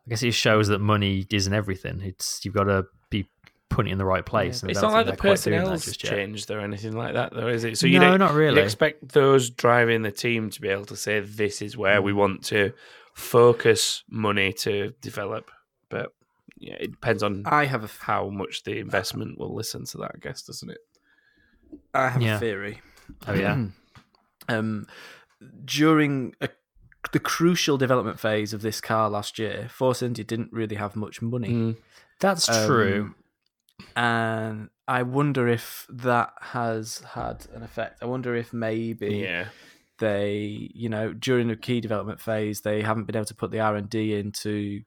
I guess it shows that money isn't everything. It's you've got to be putting it in the right place. and It's don't like the they're quite doing that personnel's changed or anything like that, though, is it? So you no, don't, not you'd really. expect those driving the team to be able to say this is where Mm. we want to focus money to develop, but yeah, it depends on I have a f- how much the investment will listen to that, I guess, doesn't it? I have Yeah. a theory. oh yeah, um, during a, the crucial development phase of this car last year, Force India didn't really have much money. Mm. that's Um, true. And I wonder if that has had an effect. I wonder if maybe Yeah, they, you know, during the key development phase, they haven't been able to put the R and D in to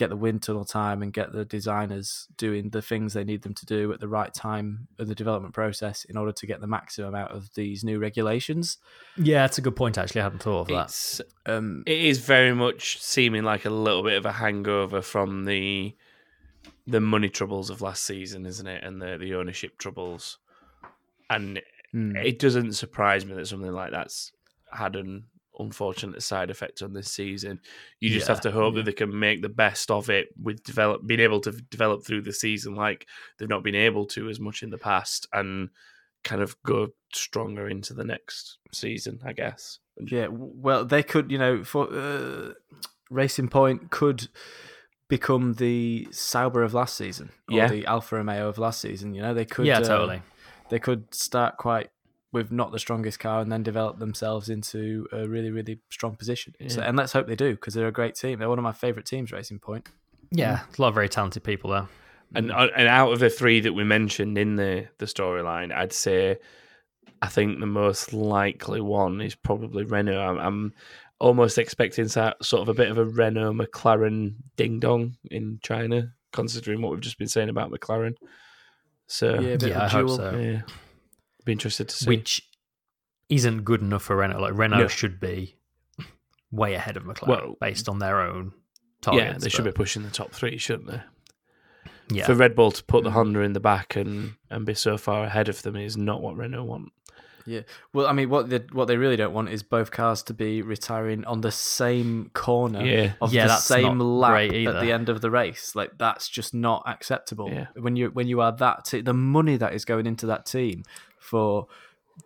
get the wind tunnel time and get the designers doing the things they need them to do at the right time of the development process in order to get the maximum out of these new regulations. Yeah, that's a good point. Actually, I hadn't thought of that. Um, it is very much seeming like a little bit of a hangover from the the money troubles of last season, isn't it? And the the ownership troubles, and hmm. it doesn't surprise me that something like that's had an unfortunate side effect on this season. You just Yeah, have to hope that they can make the best of it with develop being able to develop through the season like they've not been able to as much in the past and kind of go stronger into the next season, I guess. Yeah, well, they could, you know, for uh, Racing Point could become the Sauber of last season, or Yeah. the Alfa Romeo of last season. You know, they could, yeah, uh, totally. They could start quite with not the strongest car and then develop themselves into a really, really strong position. So, and let's hope they do because they're a great team. They're one of my favorite teams, Racing Point. Yeah, a lot of very talented people there. And uh, and out of the three that we mentioned in the the storyline, I'd say I think the most likely one is probably Renault. I'm, I'm almost expecting so- sort of a bit of a Renault McLaren ding dong in China, considering what we've just been saying about McLaren. So Yeah, a Yeah, of a I hope so. yeah, be interested to see. Which isn't good enough for Renault. Like Renault No. should be way ahead of McLaren Well, based on their own targets. yeah, they should be pushing the top three, shouldn't they? Yeah, For Red Bull to put the mm. Honda in the back and, and be so far ahead of them is not what Renault want. Yeah. Well, I mean, what they what they really don't want is both cars to be retiring on the same corner Yeah. of Yeah, the same lap at the end of the race. Like that's just not acceptable. Yeah. When you when you are that te- the money that is going into that team for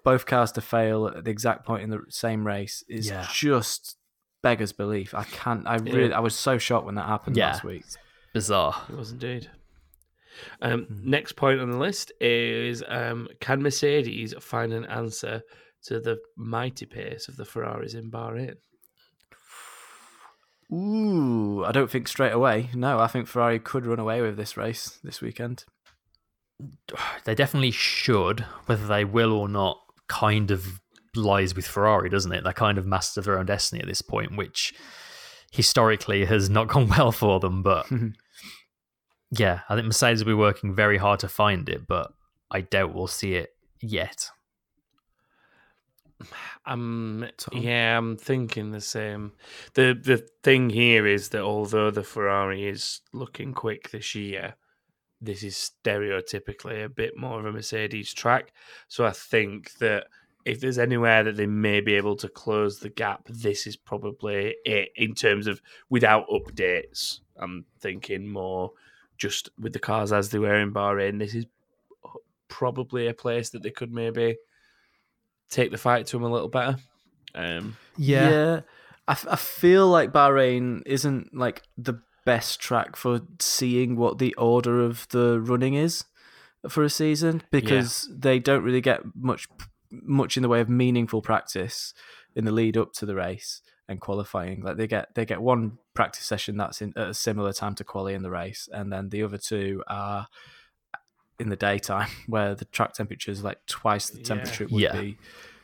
both cars to fail at the exact point in the same race is Yeah. just beggars belief. I can't. I really. I was so shocked when that happened Yeah. last week. bizarre. It was indeed. Um, Hmm. Next point on the list is um, can Mercedes find an answer to the mighty pace of the Ferraris in Bahrain? Ooh, I don't think straight away. No, I think Ferrari could run away with this race this weekend. They definitely should. Whether they will or not, kind of lies with Ferrari, doesn't it? They're kind of masters of their own destiny at this point, which historically has not gone well for them. But yeah, I think Mercedes will be working very hard to find it, but I doubt we'll see it yet. Um, yeah, I'm thinking the same. the The thing here is that although the Ferrari is looking quick this year, this is stereotypically a bit more of a Mercedes track. So I think that if there's anywhere that they may be able to close the gap, this is probably it in terms of without updates. I'm thinking more just with the cars as they were in Bahrain. This is probably a place that they could maybe take the fight to them a little better. Um, Yeah. I, f- I feel like Bahrain isn't like the best track for seeing what the order of the running is for a season because they don't really get much much in the way of meaningful practice in the lead up to the race and qualifying. Like they get they get one practice session that's in at a similar time to quali in the race, and then the other two are in the daytime where the track temperature is like twice the Yeah. temperature it would Yeah. be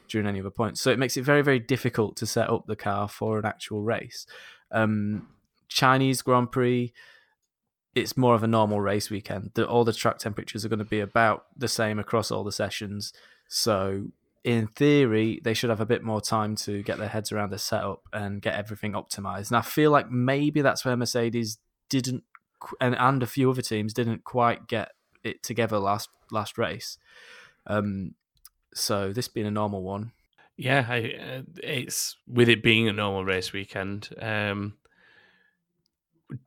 during any other point. So it makes it very, very difficult to set up the car for an actual race. Um, Chinese Grand Prix, it's more of a normal race weekend. The, all the track temperatures are going to be about the same across all the sessions. So in theory, they should have a bit more time to get their heads around the setup and get everything optimized. And I feel like maybe that's where Mercedes didn't, and, and a few other teams didn't quite get it together last last race. Um, so this being a normal one, yeah, I, uh, it's with it being a normal race weekend. Um,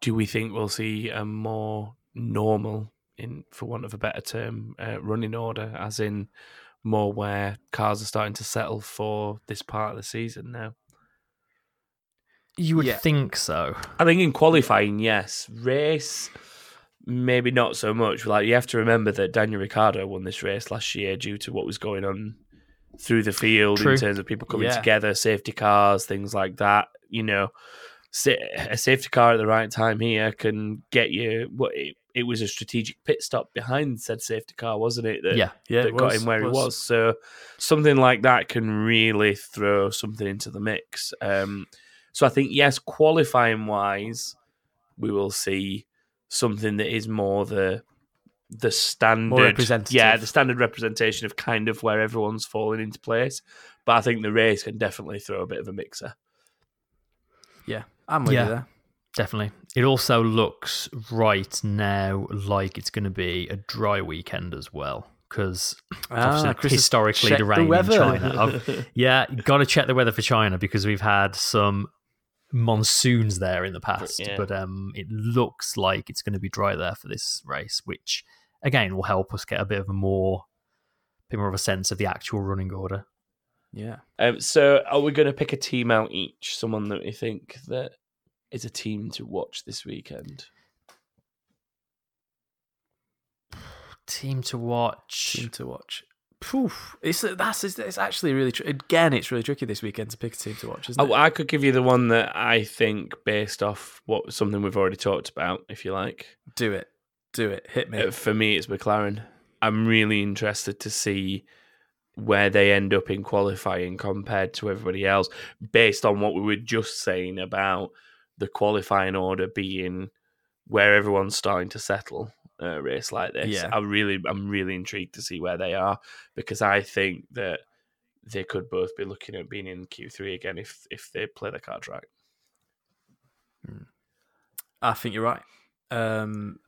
do we think we'll see a more normal, in for want of a better term, uh, running order, as in more where cars are starting to settle for this part of the season now? You would Yeah. think so. I think in qualifying, yes. Race, maybe not so much. Like you have to remember that Daniel Ricciardo won this race last year due to what was going on through the field True. in terms of people coming Yeah. together, safety cars, things like that. You know, a safety car at the right time here can get you. What it, it was a strategic pit stop behind said safety car, wasn't it? That, Yeah. yeah, that it got was- him where he was. was. So something like that can really throw something into the mix. Um, so I think yes, qualifying wise, we will see something that is more the the standard, representative. yeah, the standard representation of kind of where everyone's falling into place. But I think the race can definitely throw a bit of a mixer. Yeah, I'm with Yeah. you there. Definitely. It also looks right now like it's going to be a dry weekend as well. Because Ah, historically, the rain in. China. I've- yeah, got to check the weather for China because we've had some monsoons there in the past. Yeah. But um, it looks like it's going to be dry there for this race, which again will help us get a bit of a more, bit more of a sense of the actual running order. Yeah. Um, so are we going to pick a team out each? Someone that we think that is a team to watch this weekend. Team to watch. Team to watch. Poof. It's that's it's, it's actually really tr- again. It's really tricky this weekend to pick a team to watch, isn't it? Oh, I could give you the one that I think, based off what something we've already talked about, if you like. Do it. Do it. Hit me. Uh, for me, it's McLaren. I'm really interested to see where they end up in qualifying compared to everybody else, based on what we were just saying about the qualifying order being where everyone's starting to settle a race like this. Yeah. I really, I'm really intrigued to see where they are because I think that they could both be looking at being in Q3 again if if they play the cards right. I think you're right. Um,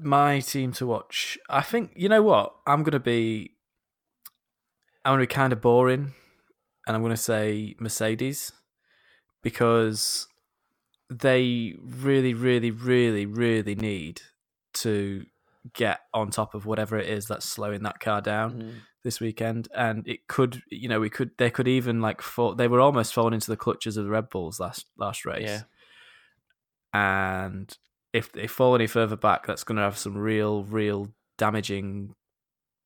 my team to watch. I think you know what. I'm gonna be. I'm gonna be kind of boring, and I'm gonna say Mercedes because they really, really, really, really need to get on top of whatever it is that's slowing that car down this weekend, and it could, you know, we could, they could even like fall. They were almost falling into the clutches of the Red Bulls last last race, Yeah. and if they fall any further back, that's going to have some real, real damaging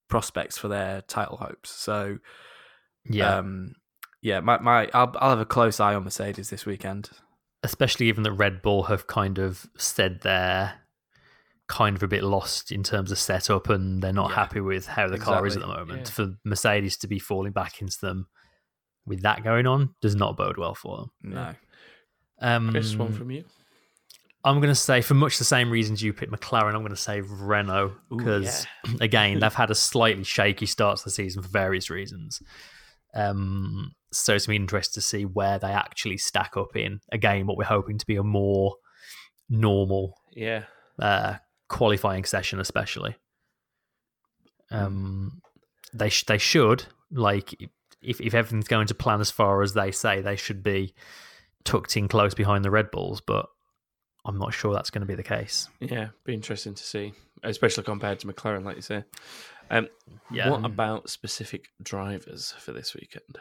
prospects for their title hopes. So, Yeah. um, yeah, my, my I'll I'll have a close eye on Mercedes this weekend. especially given that Red Bull have kind of said they're kind of a bit lost in terms of setup and they're not Yeah, happy with how the car is at the moment. Yeah. For Mercedes to be falling back into them with that going on does not bode well for them. No, Um, Chris, one from you. I'm going to say, for much the same reasons you picked McLaren, I'm going to say Renault because, again, they've had a slightly shaky start to the season for various reasons. Um, so it's going to be interesting to see where they actually stack up in again what we're hoping to be a more normal Yeah. uh, qualifying session, especially. Um, they sh- they should Like if if everything's going to plan as far as they say, they should be tucked in close behind the Red Bulls. But I'm not sure that's going to be the case. Yeah, be interesting to see, especially compared to McLaren, like you say. Um, Yeah. What about specific drivers for this weekend?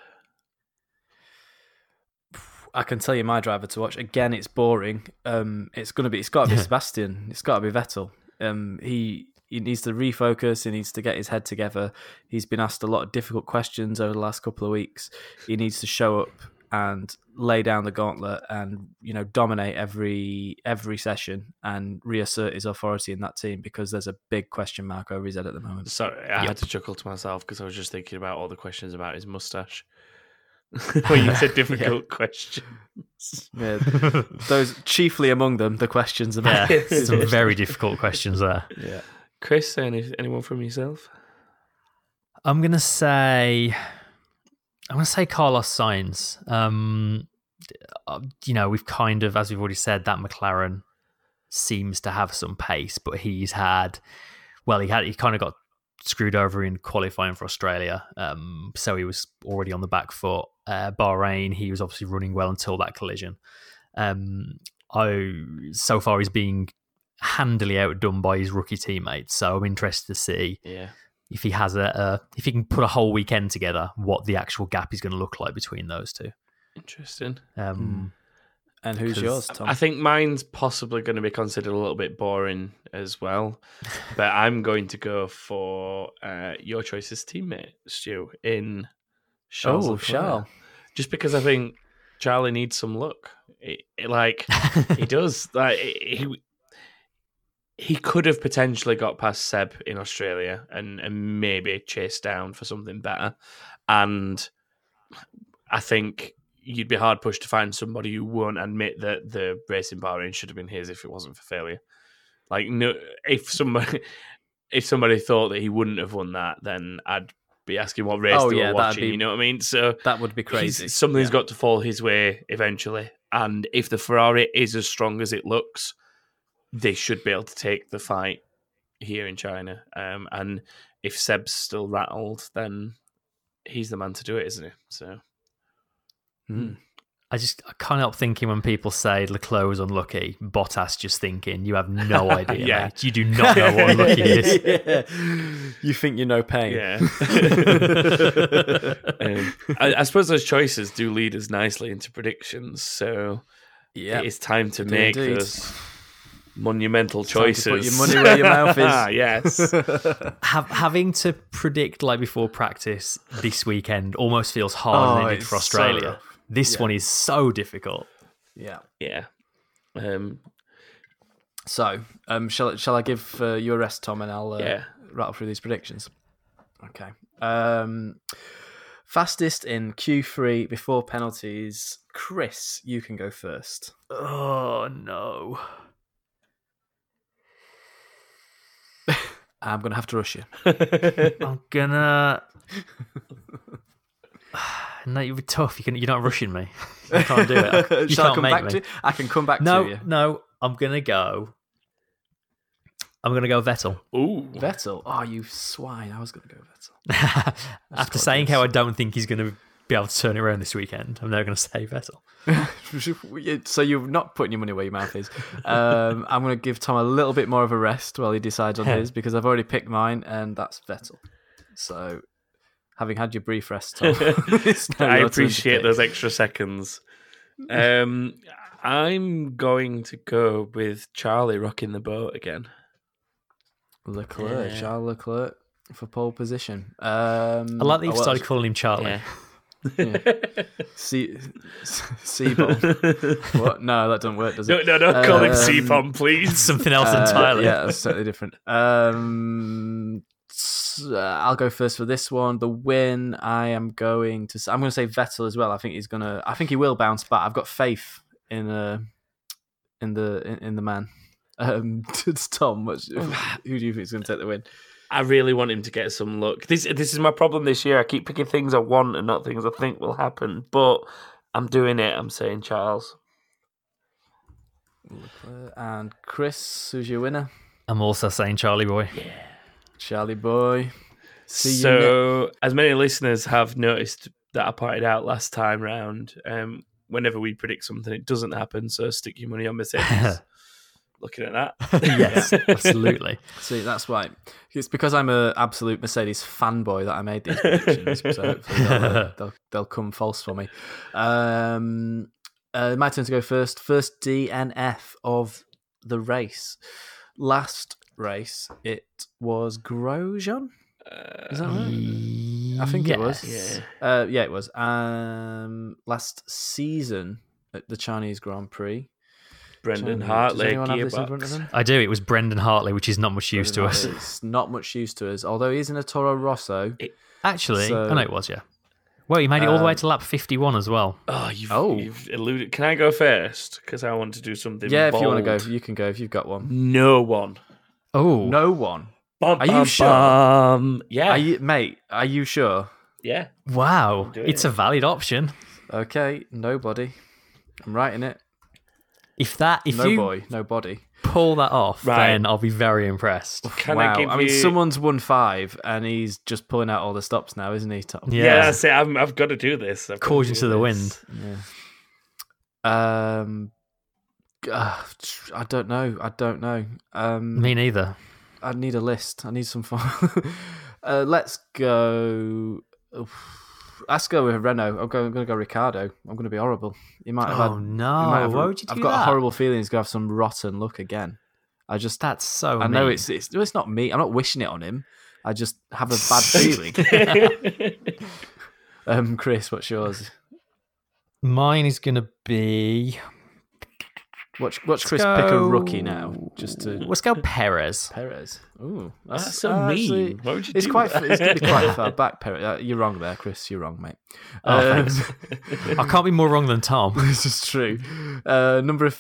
I can tell you my driver to watch. Again, it's boring. Um, it's gonna be. It's got to be Sebastian. It's got to be Vettel. Um, he he needs to refocus. He needs to get his head together. He's been asked a lot of difficult questions over the last couple of weeks. He needs to show up and lay down the gauntlet and you know dominate every every session and reassert his authority in that team because there's a big question mark over his head at the moment. Sorry, I had to chuckle to myself because I was just thinking about all the questions about his mustache. when you said difficult questions. Yeah, those chiefly among them the questions about Yeah, his some very difficult questions there. yeah. Chris, any, anyone from yourself? I'm gonna say, I'm gonna say Carlos Sainz. Um, uh, you know, we've kind of, as we've already said, that McLaren seems to have some pace, but he's had, well, he had, he kind of got screwed over in qualifying for Australia, um, so he was already on the back foot. Uh, Bahrain, he was obviously running well until that collision. Um, I so far he's being handily outdone by his rookie teammates, so I'm interested to see Yeah. if he has a, a if he can put a whole weekend together, what the actual gap is going to look like between those two. Interesting. Um, And who's yours, Tom? I think mine's possibly going to be considered a little bit boring as well, but I'm going to go for uh, your choice's teammate, Stu, in Charles oh. Charles. Just because I think Charlie needs some luck. It- it- like he does. Like he he could have potentially got past Seb in Australia and, and maybe chased down for something better. And I think you'd be hard pushed to find somebody who won't admit that the racing Bahrain should have been his if it wasn't for failure. Like no, if somebody if somebody thought that he wouldn't have won that, then I'd be asking what race Oh, they yeah, were watching. be- You know what I mean? So That would be crazy. something's Yeah. got to fall his way eventually. And if the Ferrari is as strong as it looks, they should be able to take the fight here in China. Um, and if Seb's still rattled, then he's the man to do it, isn't he? So Mm. I just I can't help thinking when people say Leclerc was unlucky, Bottas just thinking you have no idea. Yeah. mate. You do not know what unlucky is. Yeah. You think you know pain. yeah. um, I, I suppose those choices do lead us nicely into predictions. So Yeah. it is time to make indeed. those monumental time to choices. put your money where your mouth is. ah, yes. Have, having to predict like before practice this weekend almost feels harder Oh, than it did for Australia. rough. This Yeah. one is so difficult. yeah. Yeah. Um, So, um, shall shall I give uh, you a rest, Tom, and I'll uh, Yeah. rattle through these predictions. Okay. Um, fastest in Q3 before penalties. Chris, you can go first. Oh no. I'm going to have to rush you. I'm gonna. no, you'd be tough. You can. You're not rushing me. You can't do it. You Shall I can't come make back me. to? I can come back no, to you. no. I'm gonna go. I'm gonna go Vettel. Ooh. Vettel. Oh, you swine! I was going to go Vettel. After saying good. how I don't think he's gonna be able to turn it around this weekend, I'm now gonna say Vettel. so you're not putting your money where your mouth is. Um, I'm going to give Tom a little bit more of a rest while he decides on his because I've already picked mine, and that's Vettel. So, having had your brief rest, Tom, I your turn to appreciate those extra seconds. Um, I'm going to go with Charlie rocking the boat again. Leclerc, Yeah. Charles Leclerc for pole position. Um, I like that you oh, well, started calling him Charlie. C- C-bomb. what? No, that doesn't work, does No, it? no, no, call him Um, C-Pom, please. Something else Uh, entirely. Yeah, that's totally different. Um, s- uh, I'll go first for this one. The win. I am going to. I'm going to say Vettel as well. I think he's gonna. I think he will bounce back. I've got faith in uh in the in, in the man. Um, it's Tom. What's, who do you think is going to take the win? I really want him to get some luck. This this is my problem this year. I keep picking things I want and not things I think will happen. But I'm doing it. I'm saying Charles. And Chris, who's your winner? I'm also saying Charlie boy. Charlie boy. See you ne- so, as many listeners have noticed that I pointed out last time round, um, whenever we predict something, it doesn't happen. So, stick your money on Mercedes. Looking at that. yes, absolutely. See, that's why. It's because I'm a absolute Mercedes fanboy that I made these predictions. so hopefully they'll, uh, they'll, they'll come false for me. Um, uh, my turn to go first. First DNF of the race. Last race, it was Grosjean. Is that right? I think it was. Yeah. Uh, yeah, it was. Um, last season at the Chinese Grand Prix. Brendan Hartley, anyone have this in front of gearbox. them? I do. It was Brendan Hartley, which is not much use to us. It's not much use to us, although he's in a Toro Rosso. Actually, So- I know it was, yeah. Well, you made it all the way Um, to lap 51 as well. Oh, you've, Oh. you've eluded. Can I go first? Because I want to do something. Yeah, if you want to go, you can go if you've got one. No one. Oh, No one. Bum, Are you bum, sure? bum. Yeah. Are you, mate? Are you sure? yeah. Wow. It's it. a valid option. Okay, nobody. I'm writing it. If that, if no you boy, no body. pull that off, Right. then I'll be very impressed. Can wow. I give mean, you? someone's won five, and he's just pulling out all the stops now, isn't he, Tom? Yeah, Yeah. that's it. I'm, I've got to do this. I've got Caution do to the this. wind. Yeah. Um. Uh, I don't know. I don't know. Um, Me neither. I need a list. I need some fun. uh, let's go. oof. Let's go with Renault. I'm going, I'm going to go Ricciardo. I'm going to be horrible. You might have Oh had. no! have Why would you do I've got that? a horrible feeling he's going to have some rotten luck again. I just. That's so. I know mean. it's it's it's not me. I'm not wishing it on him. I just have a bad feeling. Um, Chris, what's yours? Mine is going to be. Watch watch Chris Let's pick a rookie now, just to Let's go Perez. Perez. Ooh, That's so uh, mean. Why would you It's do quite that? it's going to be quite far back. Perez. Uh, you're wrong there, Chris. You're wrong, mate. Oh, Um. I can't be more wrong than Tom. this is true. Uh, number of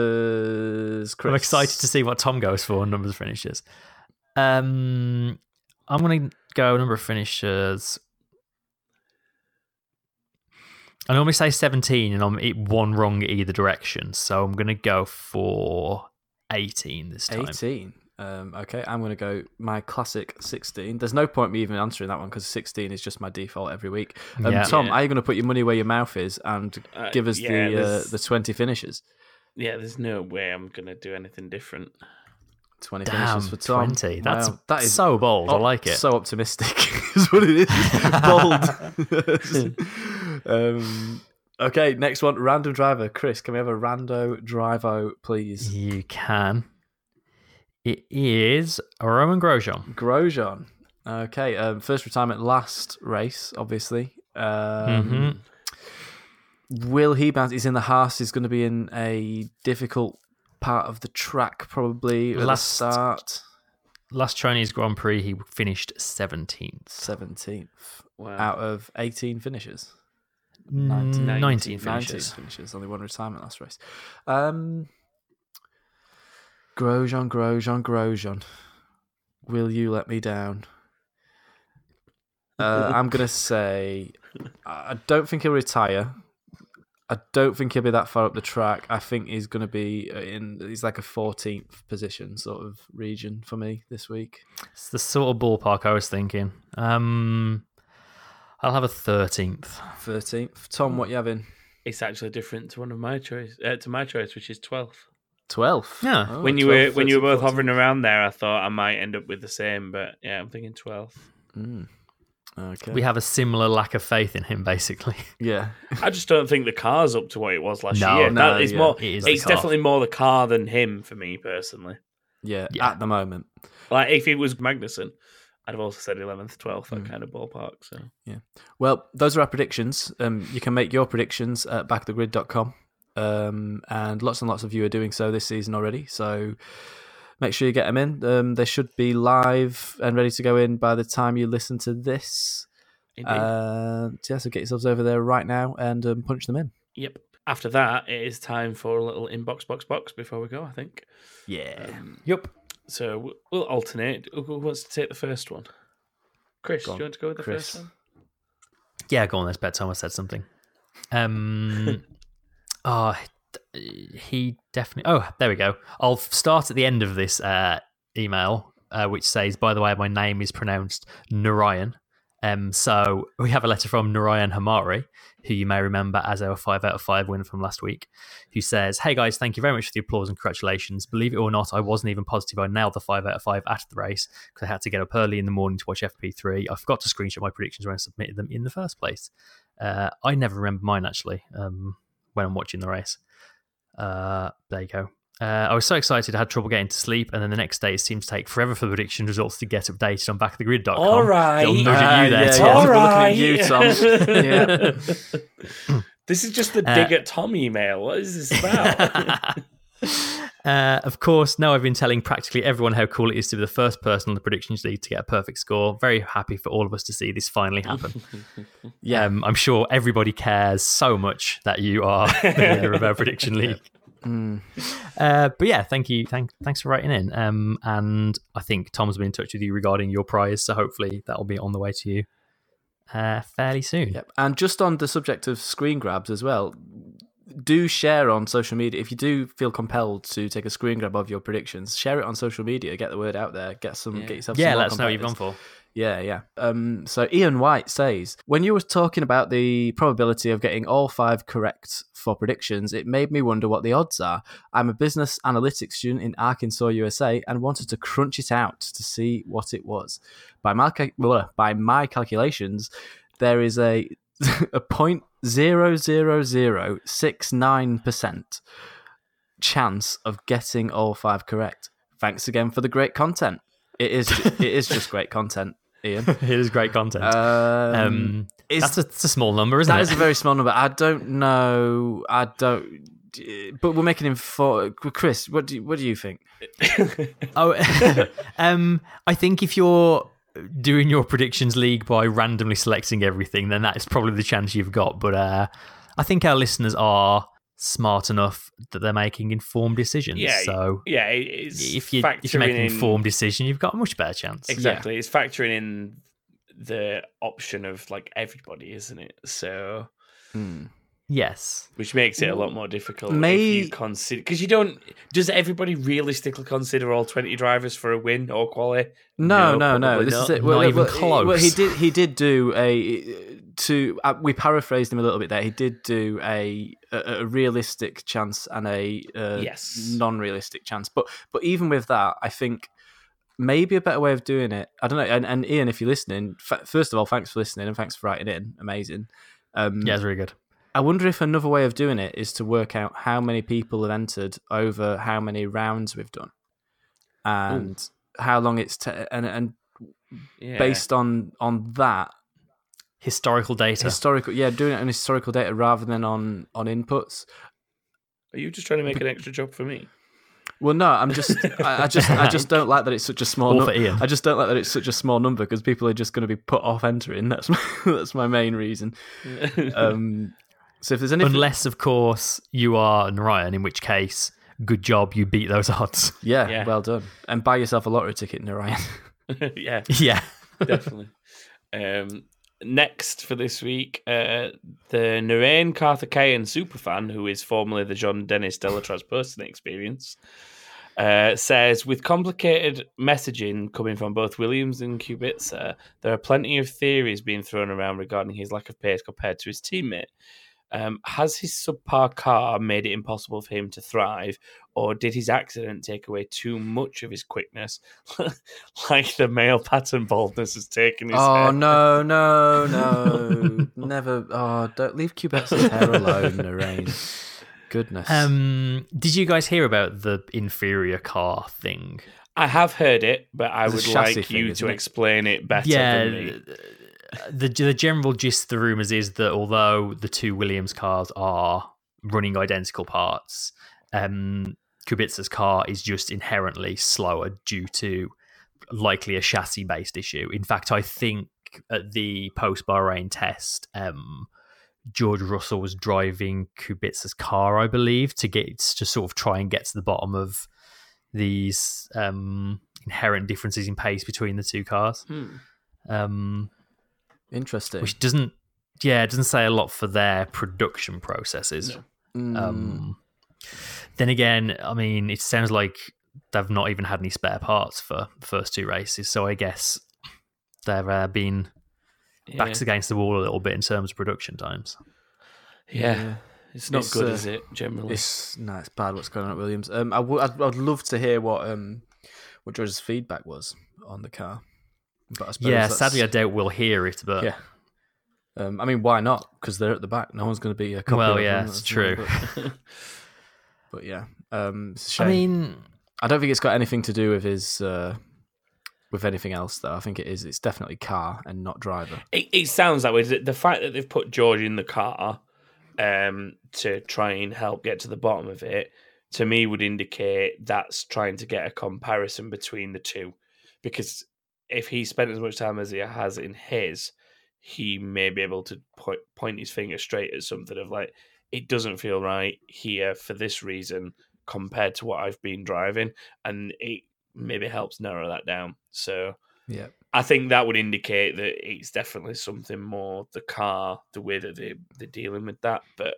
finishes. Chris. I'm excited to see what Tom goes for on numbers of finishes. Um, I'm going to go number of finishes. I normally say 17, and I'm one wrong either direction, so I'm going to go for 18 this time. 18. Um, okay, I'm going to go my classic 16. There's no point me even answering that one because 16 is just my default every week. Um, Yeah. Tom, Yeah. are you going to put your money where your mouth is and Uh, give us yeah, the uh, the 20 finishes? Yeah, there's no way I'm gonna do anything different. 20 Damn, finishes for Tom. 20. That's Wow, that is so bold. I like it. So optimistic is what it is. Bold. um, okay, next one. Random driver. Chris, can we have a rando drivo, please? You can. It is Romain Grosjean. Grosjean. Okay, um, first retirement, last race, obviously. Um, Will he bounce? He's in the Haas. He's going to be in a difficult part of the track, probably Last- the start. Last Chinese Grand Prix, he finished 17th. 17th Wow. out of 18 finishes. 19, 19 19 finishes. finishes. Only one retirement last race. Um, Grosjean, Grosjean, Grosjean. Will you let me down? Uh, I'm gonna say I don't think he'll retire. I don't think he'll be that far up the track. I think he's gonna be in. He's like a 14th position sort of region for me this week. It's the sort of ballpark I was thinking. Um, I'll have a 13th. 13th. Tom, what you having? It's actually different to one of my choice. Uh, to my choice, which is 12th. 12th. Yeah. Oh, when you 12, were when you were 13, both hovering around there, I thought I might end up with the same, but yeah, I'm thinking 12th. 14th. Mm. Okay. We have a similar lack of faith in him, basically. yeah. I just don't think the car's up to what it was last No, year. no, that is yeah. more. It is it's definitely more the car than him for me personally. Yeah, Yeah. at the moment. Like if it was Magnussen, I'd have also said 11th, 12th, that Mm. kind of ballpark. So yeah. Well, those are our predictions. Um, you can make your predictions at backthegrid.com. Um, and lots and lots of you are doing so this season already. So make sure you get them in. Um, they should be live and ready to go in by the time you listen to this. indeed. Uh, yeah, so get yourselves over there right now and um, punch them in. yep. After that, it is time for a little inbox box box before we go. I think. Yeah. Um, Yep. So we'll- we'll alternate. Who who wants to take the first one? Chris, Go do you want to go with the Chris. first one? Yeah, go on. Let's bet Thomas said something. Um, oh, he definitely. Oh, there we go. I'll start at the end of this uh, email uh, which says, "By the way, my name is pronounced Narayan." Um, so we have a letter from Narayan Hamari, who you may remember as our five out of five win from last week, who says, "Hey guys, thank you very much for the applause and congratulations. Believe it or not, I wasn't even positive I nailed the five out of five after the race because I had to get up early in the morning to watch FP3. I forgot to screenshot my predictions when I submitted them in the first place. Uh, I never remember mine actually um, when I'm watching the race. Uh, there you go. Uh, I was so excited, I had trouble getting to sleep, and then the next day it seemed to take forever for the prediction results to get updated on backofthegrid.com. All right. Little nudge at you there, yeah, Tom. yeah. All We're looking at you, Tom. This is just the Uh, dig at Tom email. What is this about? uh, of course, now I've been telling practically everyone how cool it is to be the first person on the predictions league to get a perfect score. Very happy for all of us to see this finally happen. Yeah. Um, I'm sure everybody cares so much that you are the winner of our prediction league. Mm. Uh, but yeah, thank you. Thank, thanks for writing in. Um, and I think Tom's been in touch with you regarding your prize, so hopefully that'll be on the way to you uh, fairly soon. Yep. And just on the subject of screen grabs as well, do share on social media. If you do feel compelled to take a screen grab of your predictions, share it on social media. Get the word out there. Get some. Yeah. Get yourself. Yeah, some let us know what you've gone for. Yeah, yeah. Um, so Ian White says when you were talking about the probability of getting all five correct for predictions, it made me wonder what the odds are. I'm a business analytics student in Arkansas, USA, and wanted to crunch it out to see what it was. By my cal- by my calculations, there is a a point zero zero zero six nine percent chance of getting all five correct. Thanks again for the great content. It is it is just great content, Ian. it is great content. Um, um, is- that's, a, that's a small number, isn't that it? is a very small number. I don't know. I don't. But we're making him for Chris. What do you, what do you think? Oh, um, I think if you're doing your predictions league by randomly selecting everything, then that is probably the chance you've got. But uh, I think our listeners are smart enough that they're making informed decisions. Yeah, so yeah, it's if you if you make an informed decision, you've got a much better chance. Exactly. It's factoring in the option of like everybody, isn't it? So Hmm. Yes. which makes it a lot more difficult May- if you consider because you don't does everybody realistically consider all 20 drivers for a win or quali No, no, no. probably This not. is it. Not even Well, close. he did. He did do a to. Uh, we paraphrased him a little bit there. He did do a a, a realistic chance and a uh, Yes. non-realistic chance. But but even with that, I think maybe a better way of doing it. I don't know. And, and Ian, if you're listening, f- first of all, thanks for listening and thanks for writing in. Amazing. Um, Yeah, it's really good. I wonder if another way of doing it is to work out how many people have entered over how many rounds we've done, and how long it's ta and and Yeah. based on on that Historical data. historical, yeah, doing it on historical data rather than on on inputs. are you just trying to make an extra job for me Well, no, I'm just, I, I just, I just don't like that it's such a small. All nu- for Ian. I just don't like that it's such a small number because people are just going to be put off entering. That's my, that's my main reason. Um, so if there's any, Unless, of course, you are Narayan, in which case, good job, you beat those odds. yeah, Yeah. well done, and buy yourself a lottery ticket, Narayan. yeah yeah. definitely um next for this week uh the Narain Karthikeyan superfan who is formerly the John Dennis Delatraz person experience uh, says with complicated messaging coming from both Williams and Kubica, there are plenty of theories being thrown around regarding his lack of pace compared to his teammate. Um, has his subpar car made it impossible for him to thrive, or did his accident take away too much of his quickness, like the male pattern baldness has taken his Oh hair? no, no, no, never! Oh, don't leave Kubica's hair alone, Narain. Goodness. Um, did you guys hear about the inferior car thing? I have heard it, but I It's would like thing, you isn't to it? explain it better yeah, than me. the the general gist of the rumors is that although the two Williams cars are running identical parts, um, Kubica's car is just inherently slower due to likely a chassis based issue. In fact, I think at the post Bahrain test, um, George Russell was driving Kubica's car, I believe, to get to sort of try and get to the bottom of these um, inherent differences in pace between the two cars. Hmm. Um, Interesting. which doesn't yeah it doesn't say a lot for their production processes No. Mm, um then again i mean it sounds like they've not even had any spare parts for the first two races. So I guess they've uh, been backs against the wall a little bit in terms of production times. Yeah. It's not It's, good, uh, is it? Generally, It's no, it's bad what's going on at Williams. Um, I would I'd, I'd love to hear what um what George's feedback was on the car. But I Yeah, that's- sadly, I doubt we'll hear it, but yeah. Um, I mean, why not? Because they're at the back. No one's going to be a copy Well, of yeah, them, it's that's the true. But, but yeah, um, it's a shame. I mean, I don't think it's got anything to do with his uh, with anything else, though. I think it is. It's definitely car and not driver. it, it sounds that way. The the fact that they've put George in the car um, to try and help get to the bottom of it, to me, would indicate that's trying to get a comparison between the two. Because if he spent as much time as he has in his, he may be able to point, point his finger straight at something of like, it doesn't feel right here for this reason compared to what I've been driving. And it maybe helps narrow that down. So. Yeah, I think that would indicate that it's definitely something more the car, the way that they they're dealing with that. But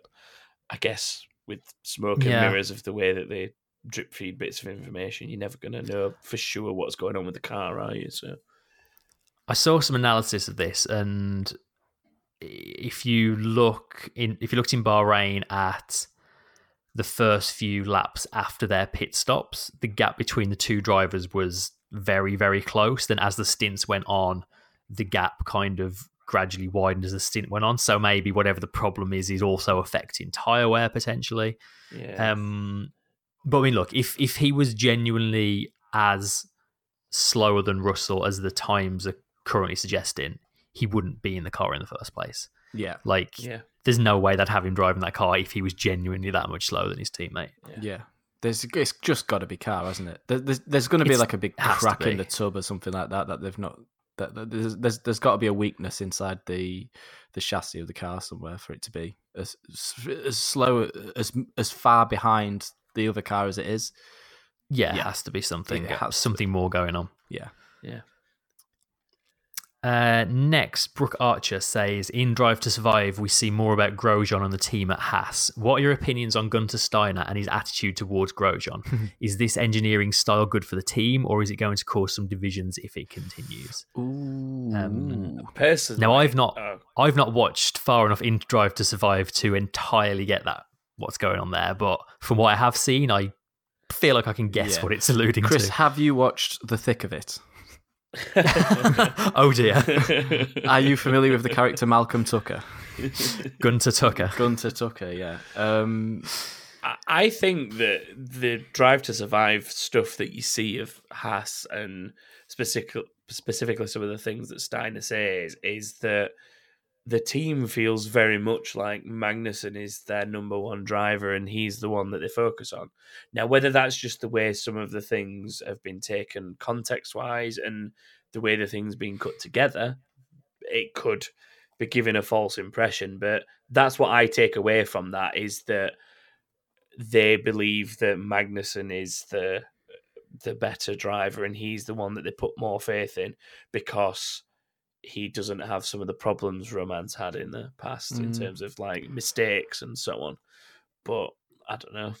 I guess with smoke and Yeah. mirrors of the way that they drip feed bits of information, you're never going to know for sure what's going on with the car, are you? So I saw some analysis of this, and if you look in, if you looked in Bahrain at the first few laps after their pit stops, the gap between the two drivers was very, very close. Then, as the stints went on, the gap kind of gradually widened as the stint went on. So maybe whatever the problem is is also affecting tire wear potentially. yeah, Um, but I mean, look, if if he was genuinely as slower than Russell as the times are currently suggesting, he wouldn't be in the car in the first place. yeah, Like, yeah, there's no way they'd have him driving that car if he was genuinely that much slower than his teammate. yeah. There's it's just got to be car, hasn't it? There's there's going to be It's- like a big crack in the tub or something like that that they've not. That, that there's there's, there's got to be a weakness inside the the chassis of the car somewhere for it to be as as slow as as far behind the other car as it is. Yeah, it has to be something It has to something more going on. Yeah. yeah. Uh, next, Brooke Archer says, "In Drive to Survive, we see more about Grosjean and the team at Haas. What are your opinions on Gunter Steiner and his attitude towards Grosjean? is this engineering style good for the team, or is it going to cause some divisions if it continues?" Ooh. Um, Personally, Now, I've not, oh, I've not watched far enough in Drive to Survive to entirely get that what's going on there, but from what I have seen, I feel like I can guess Yeah. what it's alluding Chris, to. Chris, have you watched The Thick of It? oh dear, Are you familiar with the character Malcolm Tucker? Gunter Tucker. Gunter Tucker, yeah. Um, I- I think that the drive to survive stuff that you see of Haas and specific, specifically some of the things that Steiner says is that the team feels very much like Magnussen is their number one driver and he's the one that they focus on. Now, whether that's just the way some of the things have been taken context wise and the way the things been cut together, it could be giving a false impression. But that's what I take away from that is that they believe that Magnussen is the the better driver and he's the one that they put more faith in because he doesn't have some of the problems Romain's had in the past in Mm. terms of like mistakes and so on. But I don't know.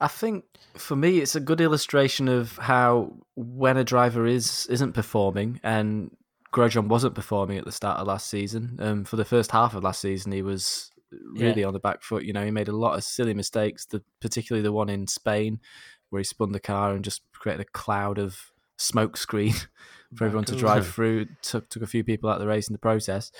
I think for me, it's a good illustration of how when a driver is isn't performing, and Grosjean wasn't performing at the start of last season. Um, for the first half of last season, he was really on the back foot. You know, he made a lot of silly mistakes, the, particularly the one in Spain where he spun the car and just created a cloud of smoke screen for everyone to drive through. Took took a few people out of the race in the process.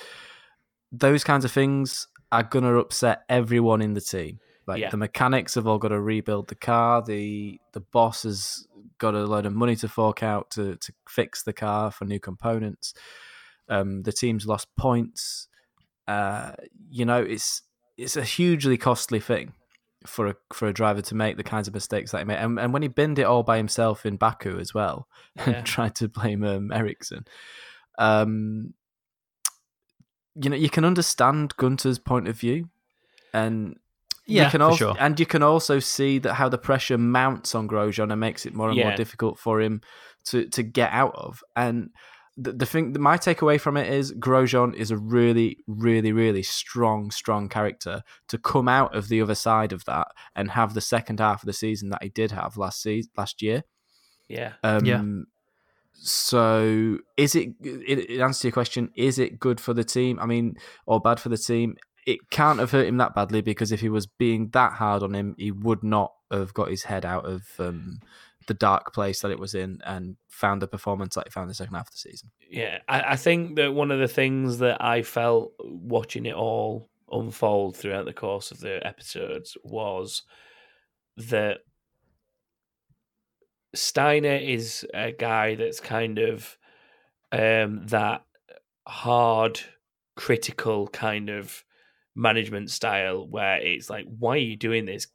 Those kinds of things are gonna upset everyone in the team. Like Yeah. the mechanics have all got to rebuild the car. The the boss has got a load of money to fork out to to fix the car for new components. Um, the team's lost points. Uh, you know, it's it's a hugely costly thing for a for a driver to make the kinds of mistakes that he made. And, and when he binned it all by himself in Baku as well, Yeah. and tried to blame um, Ericsson, um, you know, you can understand Gunter's point of view, and Yeah, you can also, sure. and you can also see that how the pressure mounts on Grosjean and makes it more and more difficult for him to to get out of. And the, the thing, my takeaway from it is Grosjean is a really, really, really strong, strong character to come out of the other side of that and have the second half of the season that he did have last season, last year. Yeah. Um, Yeah. So, is it? It, it answers your question. Is it good for the team? I mean, or bad for the team? It can't have hurt him that badly because if he was being that hard on him, he would not have got his head out of um, the dark place that it was in and found the performance that he found the second half of the season. Yeah, I, I think that one of the things that I felt watching it all unfold throughout the course of the episodes was that Steiner is a guy that's kind of um, that hard, critical kind of management style where it's like, why are you doing this?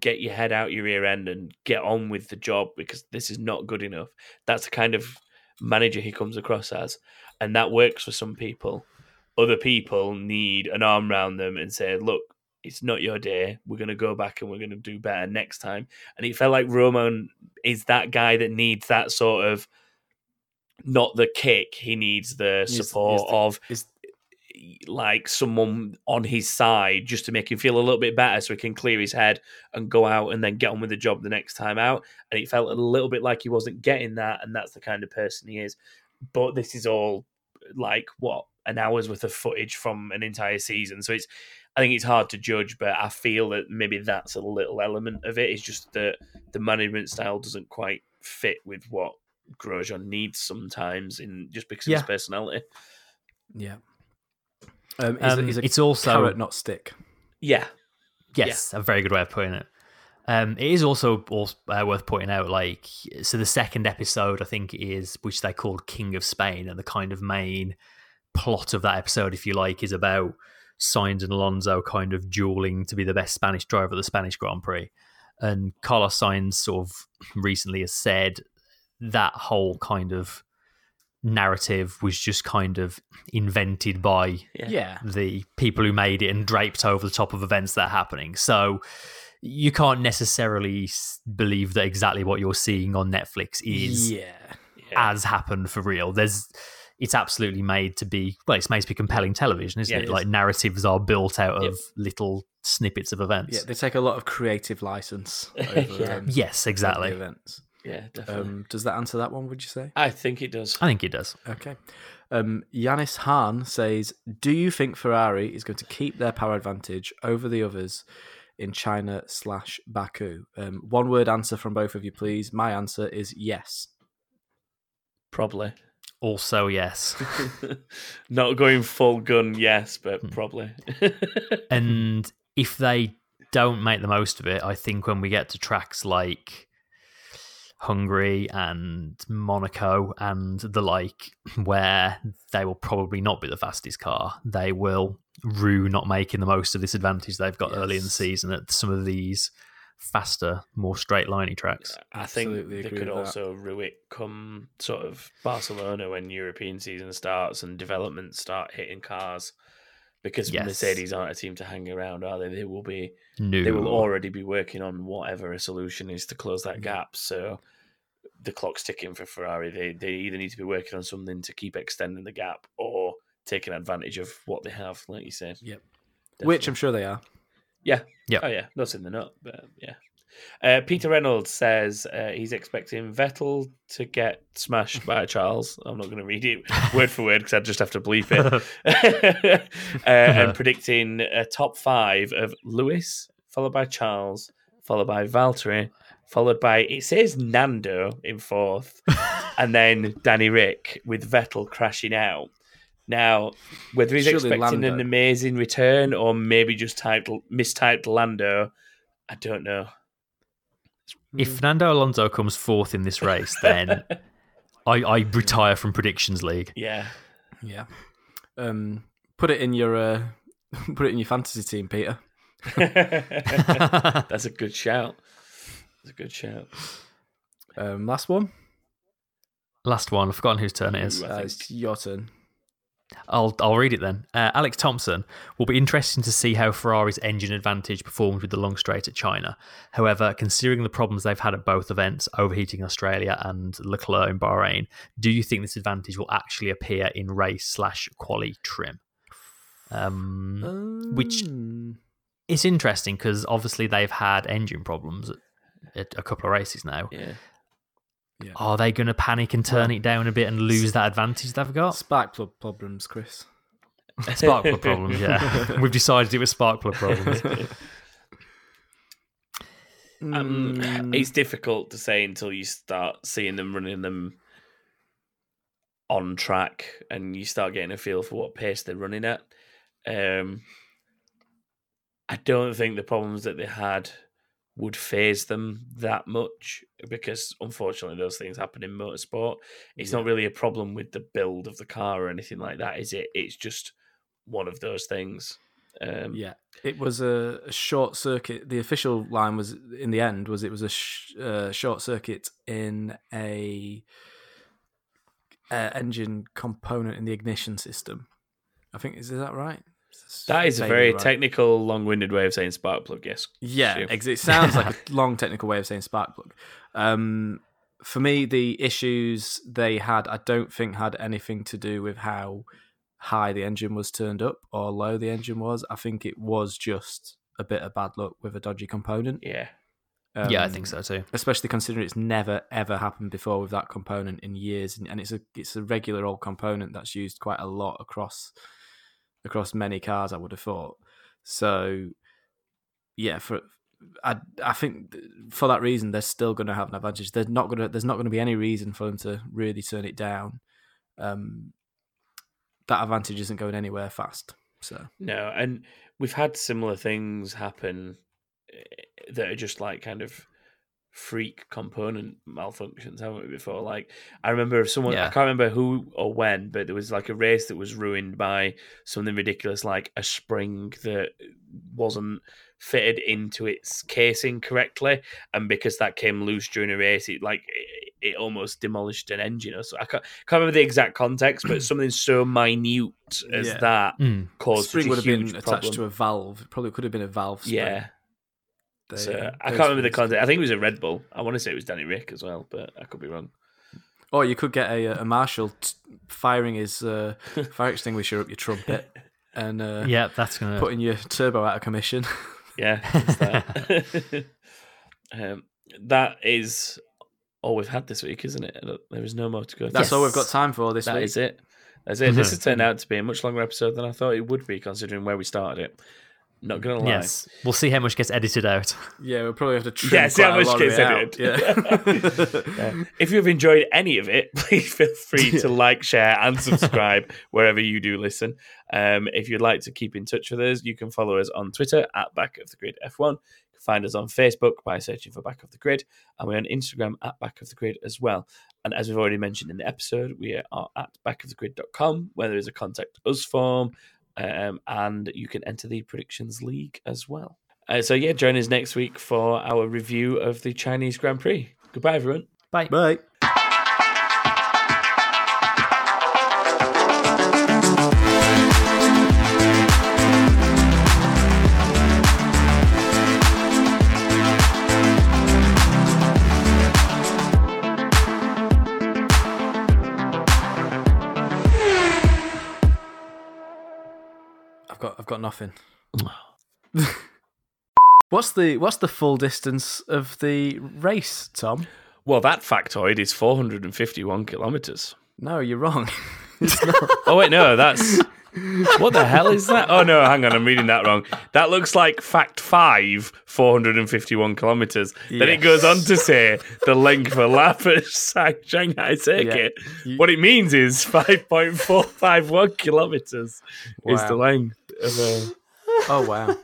Get your head out your ear end and get on with the job because this is not good enough. That's the kind of manager he comes across as, and that works for some people. Other people need an arm around them and say, "Look, it's not your day. We're going to go back and we're going to do better next time." And it felt like Romain is that guy that needs that sort of not the kick. He needs the support he's the- of like someone on his side just to make him feel a little bit better so he can clear his head and go out and then get on with the job the next time out. And it felt a little bit like he wasn't getting that, and that's the kind of person he is. But this is all like what an hour's worth of footage from an entire season. So it's I think it's hard to judge, but I feel that maybe that's a little element of it. It's just that the management style doesn't quite fit with what Grosjean needs sometimes in just because of his personality. yeah. Um, a, Um, he's a it's also carrot, not stick. Yeah. Yes, a very good way of putting it. Um, it is also, also uh, worth pointing out, like, so the second episode, I think, is which they called King of Spain, and the kind of main plot of that episode, if you like, is about Sainz and Alonso kind of dueling to be the best Spanish driver at the Spanish Grand Prix. And Carlos Sainz sort of recently has said that whole kind of narrative was just kind of invented by Yeah. Yeah. the people who made it and draped over the top of events that are happening. So you can't necessarily believe that exactly what you're seeing on Netflix is Yeah. Yeah. as happened for real. There's it's absolutely made to be well, it's made to be compelling television, isn't Yeah, it? it is. Like narratives are built out Yep. of little snippets of events. Yeah, they take a lot of creative license over Yeah. um, yes, exactly. events. Yeah, definitely. Um, does that answer that one? Would you say? I think it does. I think it does. Okay. Um, Yanis Hahn says, "Do you think Ferrari is going to keep their power advantage over the others in China slash Baku?" Um, one word answer from both of you, please. My answer is yes. Probably. Also, yes. Not going full gun, yes, but Hmm. probably. and if they don't make the most of it, I think when we get to tracks like Hungary and Monaco and the like, where they will probably not be the fastest car, they will rue not making the most of this advantage they've got early in the season at some of these faster, more straight lining tracks. I think Absolutely they could with that. also rue it come sort of Barcelona when European season starts and development start hitting cars. Because Yes. Mercedes aren't a team to hang around, are they? They will be No, they will already be working on whatever a solution is to close that gap. So the clock's ticking for Ferrari. They they either need to be working on something to keep extending the gap or taking advantage of what they have, like you said. Yep. Definitely. Which I'm sure they are. Yeah. Yep. Oh yeah, that's in the nut, but yeah. Uh, Peter Reynolds says uh, he's expecting Vettel to get smashed by Charles. I'm not going to read it word for word because I'd just have to bleep it. uh, and predicting a top five of Lewis, followed by Charles, followed by Valtteri, followed by it says Nando in fourth, and then Danny Ric with Vettel crashing out. Now, whether he's Surely expecting an amazing return or maybe just typed mistyped Lando, I don't know. If Fernando Alonso comes fourth in this race, then I, I retire from predictions league. Yeah, Yeah. Um, put it in your uh, put it in your fantasy team, Peter. that's a good shout. That's a good shout. Um, last one. Last one, I've forgotten whose turn it is. Ooh, I Uh, think- it's your turn. I'll I'll read it then. Uh, Alex Thompson will be interesting to see how Ferrari's engine advantage performed with the long straight at China. However, considering the problems they've had at both events, overheating Australia and Leclerc in Bahrain, do you think this advantage will actually appear in race slash quali trim? Um, Which- Um, it's interesting because obviously they've had engine problems at, at a couple of races now. Yeah, Are they going to panic and turn it down a bit and lose that advantage they've got? Spark plug problems, Chris. Spark plug problems, yeah. We've decided it was spark plug problems. Um, Mm, It's difficult to say until you start seeing them running them on track and you start getting a feel for what pace they're running at. Um, I don't think the problems that they had would phase them that much because unfortunately those things happen in motorsport. It's not really a problem with the build of the car or anything like that, is it? It's just one of those things. Um, yeah, it was a, a short circuit. The official line was in the end was it was a sh- uh, short circuit in a uh, engine component in the ignition system. I think is, is that right? That is a very right. technical, long-winded way of saying spark plug. Yes. Yeah, ex- it sounds like a long technical way of saying spark plug. Um, for me, the issues they had, I don't think had anything to do with how high the engine was turned up or low the engine was. I think it was just a bit of bad luck with a dodgy component. Yeah. yeah, I Um, think so too. Especially considering it's never ever happened before with that component in years, and, and it's a it's a regular old component that's used quite a lot across across many cars. I would have thought. So, yeah, for I I think for that reason they're still going to have an advantage. There's not going to there's not going to be any reason for them to really turn it down. Um, that advantage isn't going anywhere fast. So No, and we've had similar things happen eh, that are just like kind of freak component malfunctions, haven't we? Before, like I remember someone I can't remember who or when, but there was like a race that was ruined by something ridiculous, like a spring that wasn't fitted into its casing correctly, and because that came loose during a race, it like it, it almost demolished an engine. Or so I can't, can't remember the exact context, but something so minute as Yeah. that Mm. caused spring such a would have huge been attached to a valve. It probably could have been a valve. Spring. Yeah. They- So I can't remember the things. context. I think it was a Red Bull. I want to say it was Danny Ric as well, but I could be wrong. Or you could get a, a marshal t- firing his uh, fire extinguisher up your trumpet and uh, Yeah, that's going to. putting your turbo out of commission. Yeah, it's that. um, that is all we've had this week, isn't it? There is no more to go. That's through. all we've got time for this That week. is it. That's it. This has turned out to be a much longer episode than I thought it would be, considering where we started it. Not gonna lie. Yes, we'll see how much gets edited out. Yeah, we'll probably have to trim Yeah, see how a much lot of gets it out. edited. Yeah. Yeah. If you've enjoyed any of it, please feel free to like, share, and subscribe wherever you do listen. Um, if you'd like to keep in touch with us, you can follow us on Twitter at Back of the Grid F1. You can find us on Facebook by searching for Back of the Grid, and we're on Instagram at Back of the Grid as well. And as we've already mentioned in the episode, we are at backofthegrid.com, where there is a contact us form, um, and you can enter the predictions league as well. Uh, so yeah, join us next week for our review of the Chinese Grand Prix. Goodbye, everyone. Bye. Bye. I've got I've got nothing. what's the what's the full distance of the race, Tom? Well, that factoid is 451 kilometers. No, you're wrong. Oh wait, no, that's what the hell is that? Oh no, hang on, I'm reading that wrong. That looks like fact five, 451 kilometers. Then it goes on to say the length of a lap at Shanghai Circuit. You- What it means is 5.451 kilometers is the length of a. Oh wow.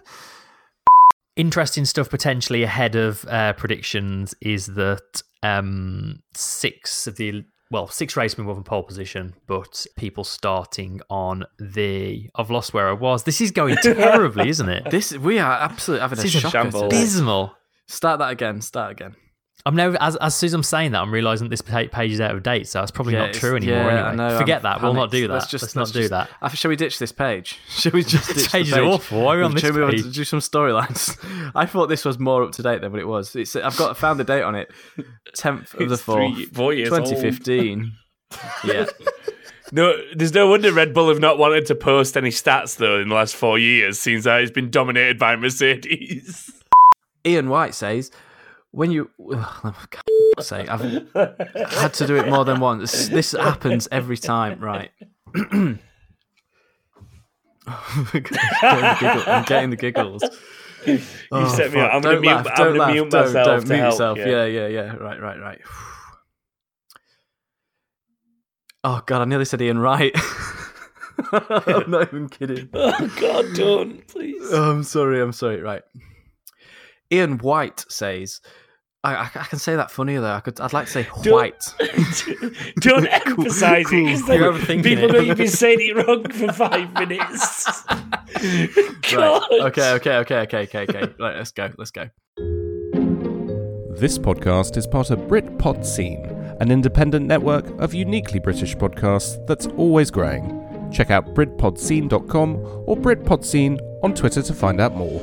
Interesting stuff potentially ahead of uh, predictions is that um, six of the well, six racemen were in pole position, but people starting on the. I've lost where I was. This is going terribly, isn't it? This we are absolutely having This a is a shambles. today. Dismal. Start that again. Start again. I'm now as as soon as I'm saying that, I'm realizing this page is out of date, so it's probably Yeah, not true anymore. yeah, I anyway, know, forget I'm that. We'll not do that. Let's Let's, not let's do just- that. Uh, Shall we ditch this page? Shall we just ditch page the is awful. Why are we on this Shall we want page? to do some storylines? I thought this was more up to date than what it was. It's I've got found the date on it. Tenth of the It's three- fourth, four years 2015. yeah, No, there's no wonder Red Bull have not wanted to post any stats though in the last four years, since that it's been dominated by Mercedes. Ian White says, when you oh, sake, I've had to do it more than once. This happens every time, right? I'm getting the I'm getting the giggles. You Oh, set me fuck. up. I'm gonna Don't mute, laugh, I'm don't gonna mute don't- myself don't mute help. yourself. yeah. Yeah, yeah, yeah. Right, right, right. Oh god, I nearly said Ian Wright. I'm not even kidding. Oh God, don't please. Oh, I'm sorry. I'm sorry. Right. Ian White says, I, I, I can say that funnier though. I could. I'd like to say Don't- white. Don't emphasise it because You're then people it. know you've been saying it wrong for five minutes. God. Right. Okay. Okay. Okay. Okay. Okay. Okay. Right. Let's go. Let's go. This podcast is part of Britpod Scene, an independent network of uniquely British podcasts that's always growing. Check out BritpodScene.com or BritpodScene on Twitter to find out more.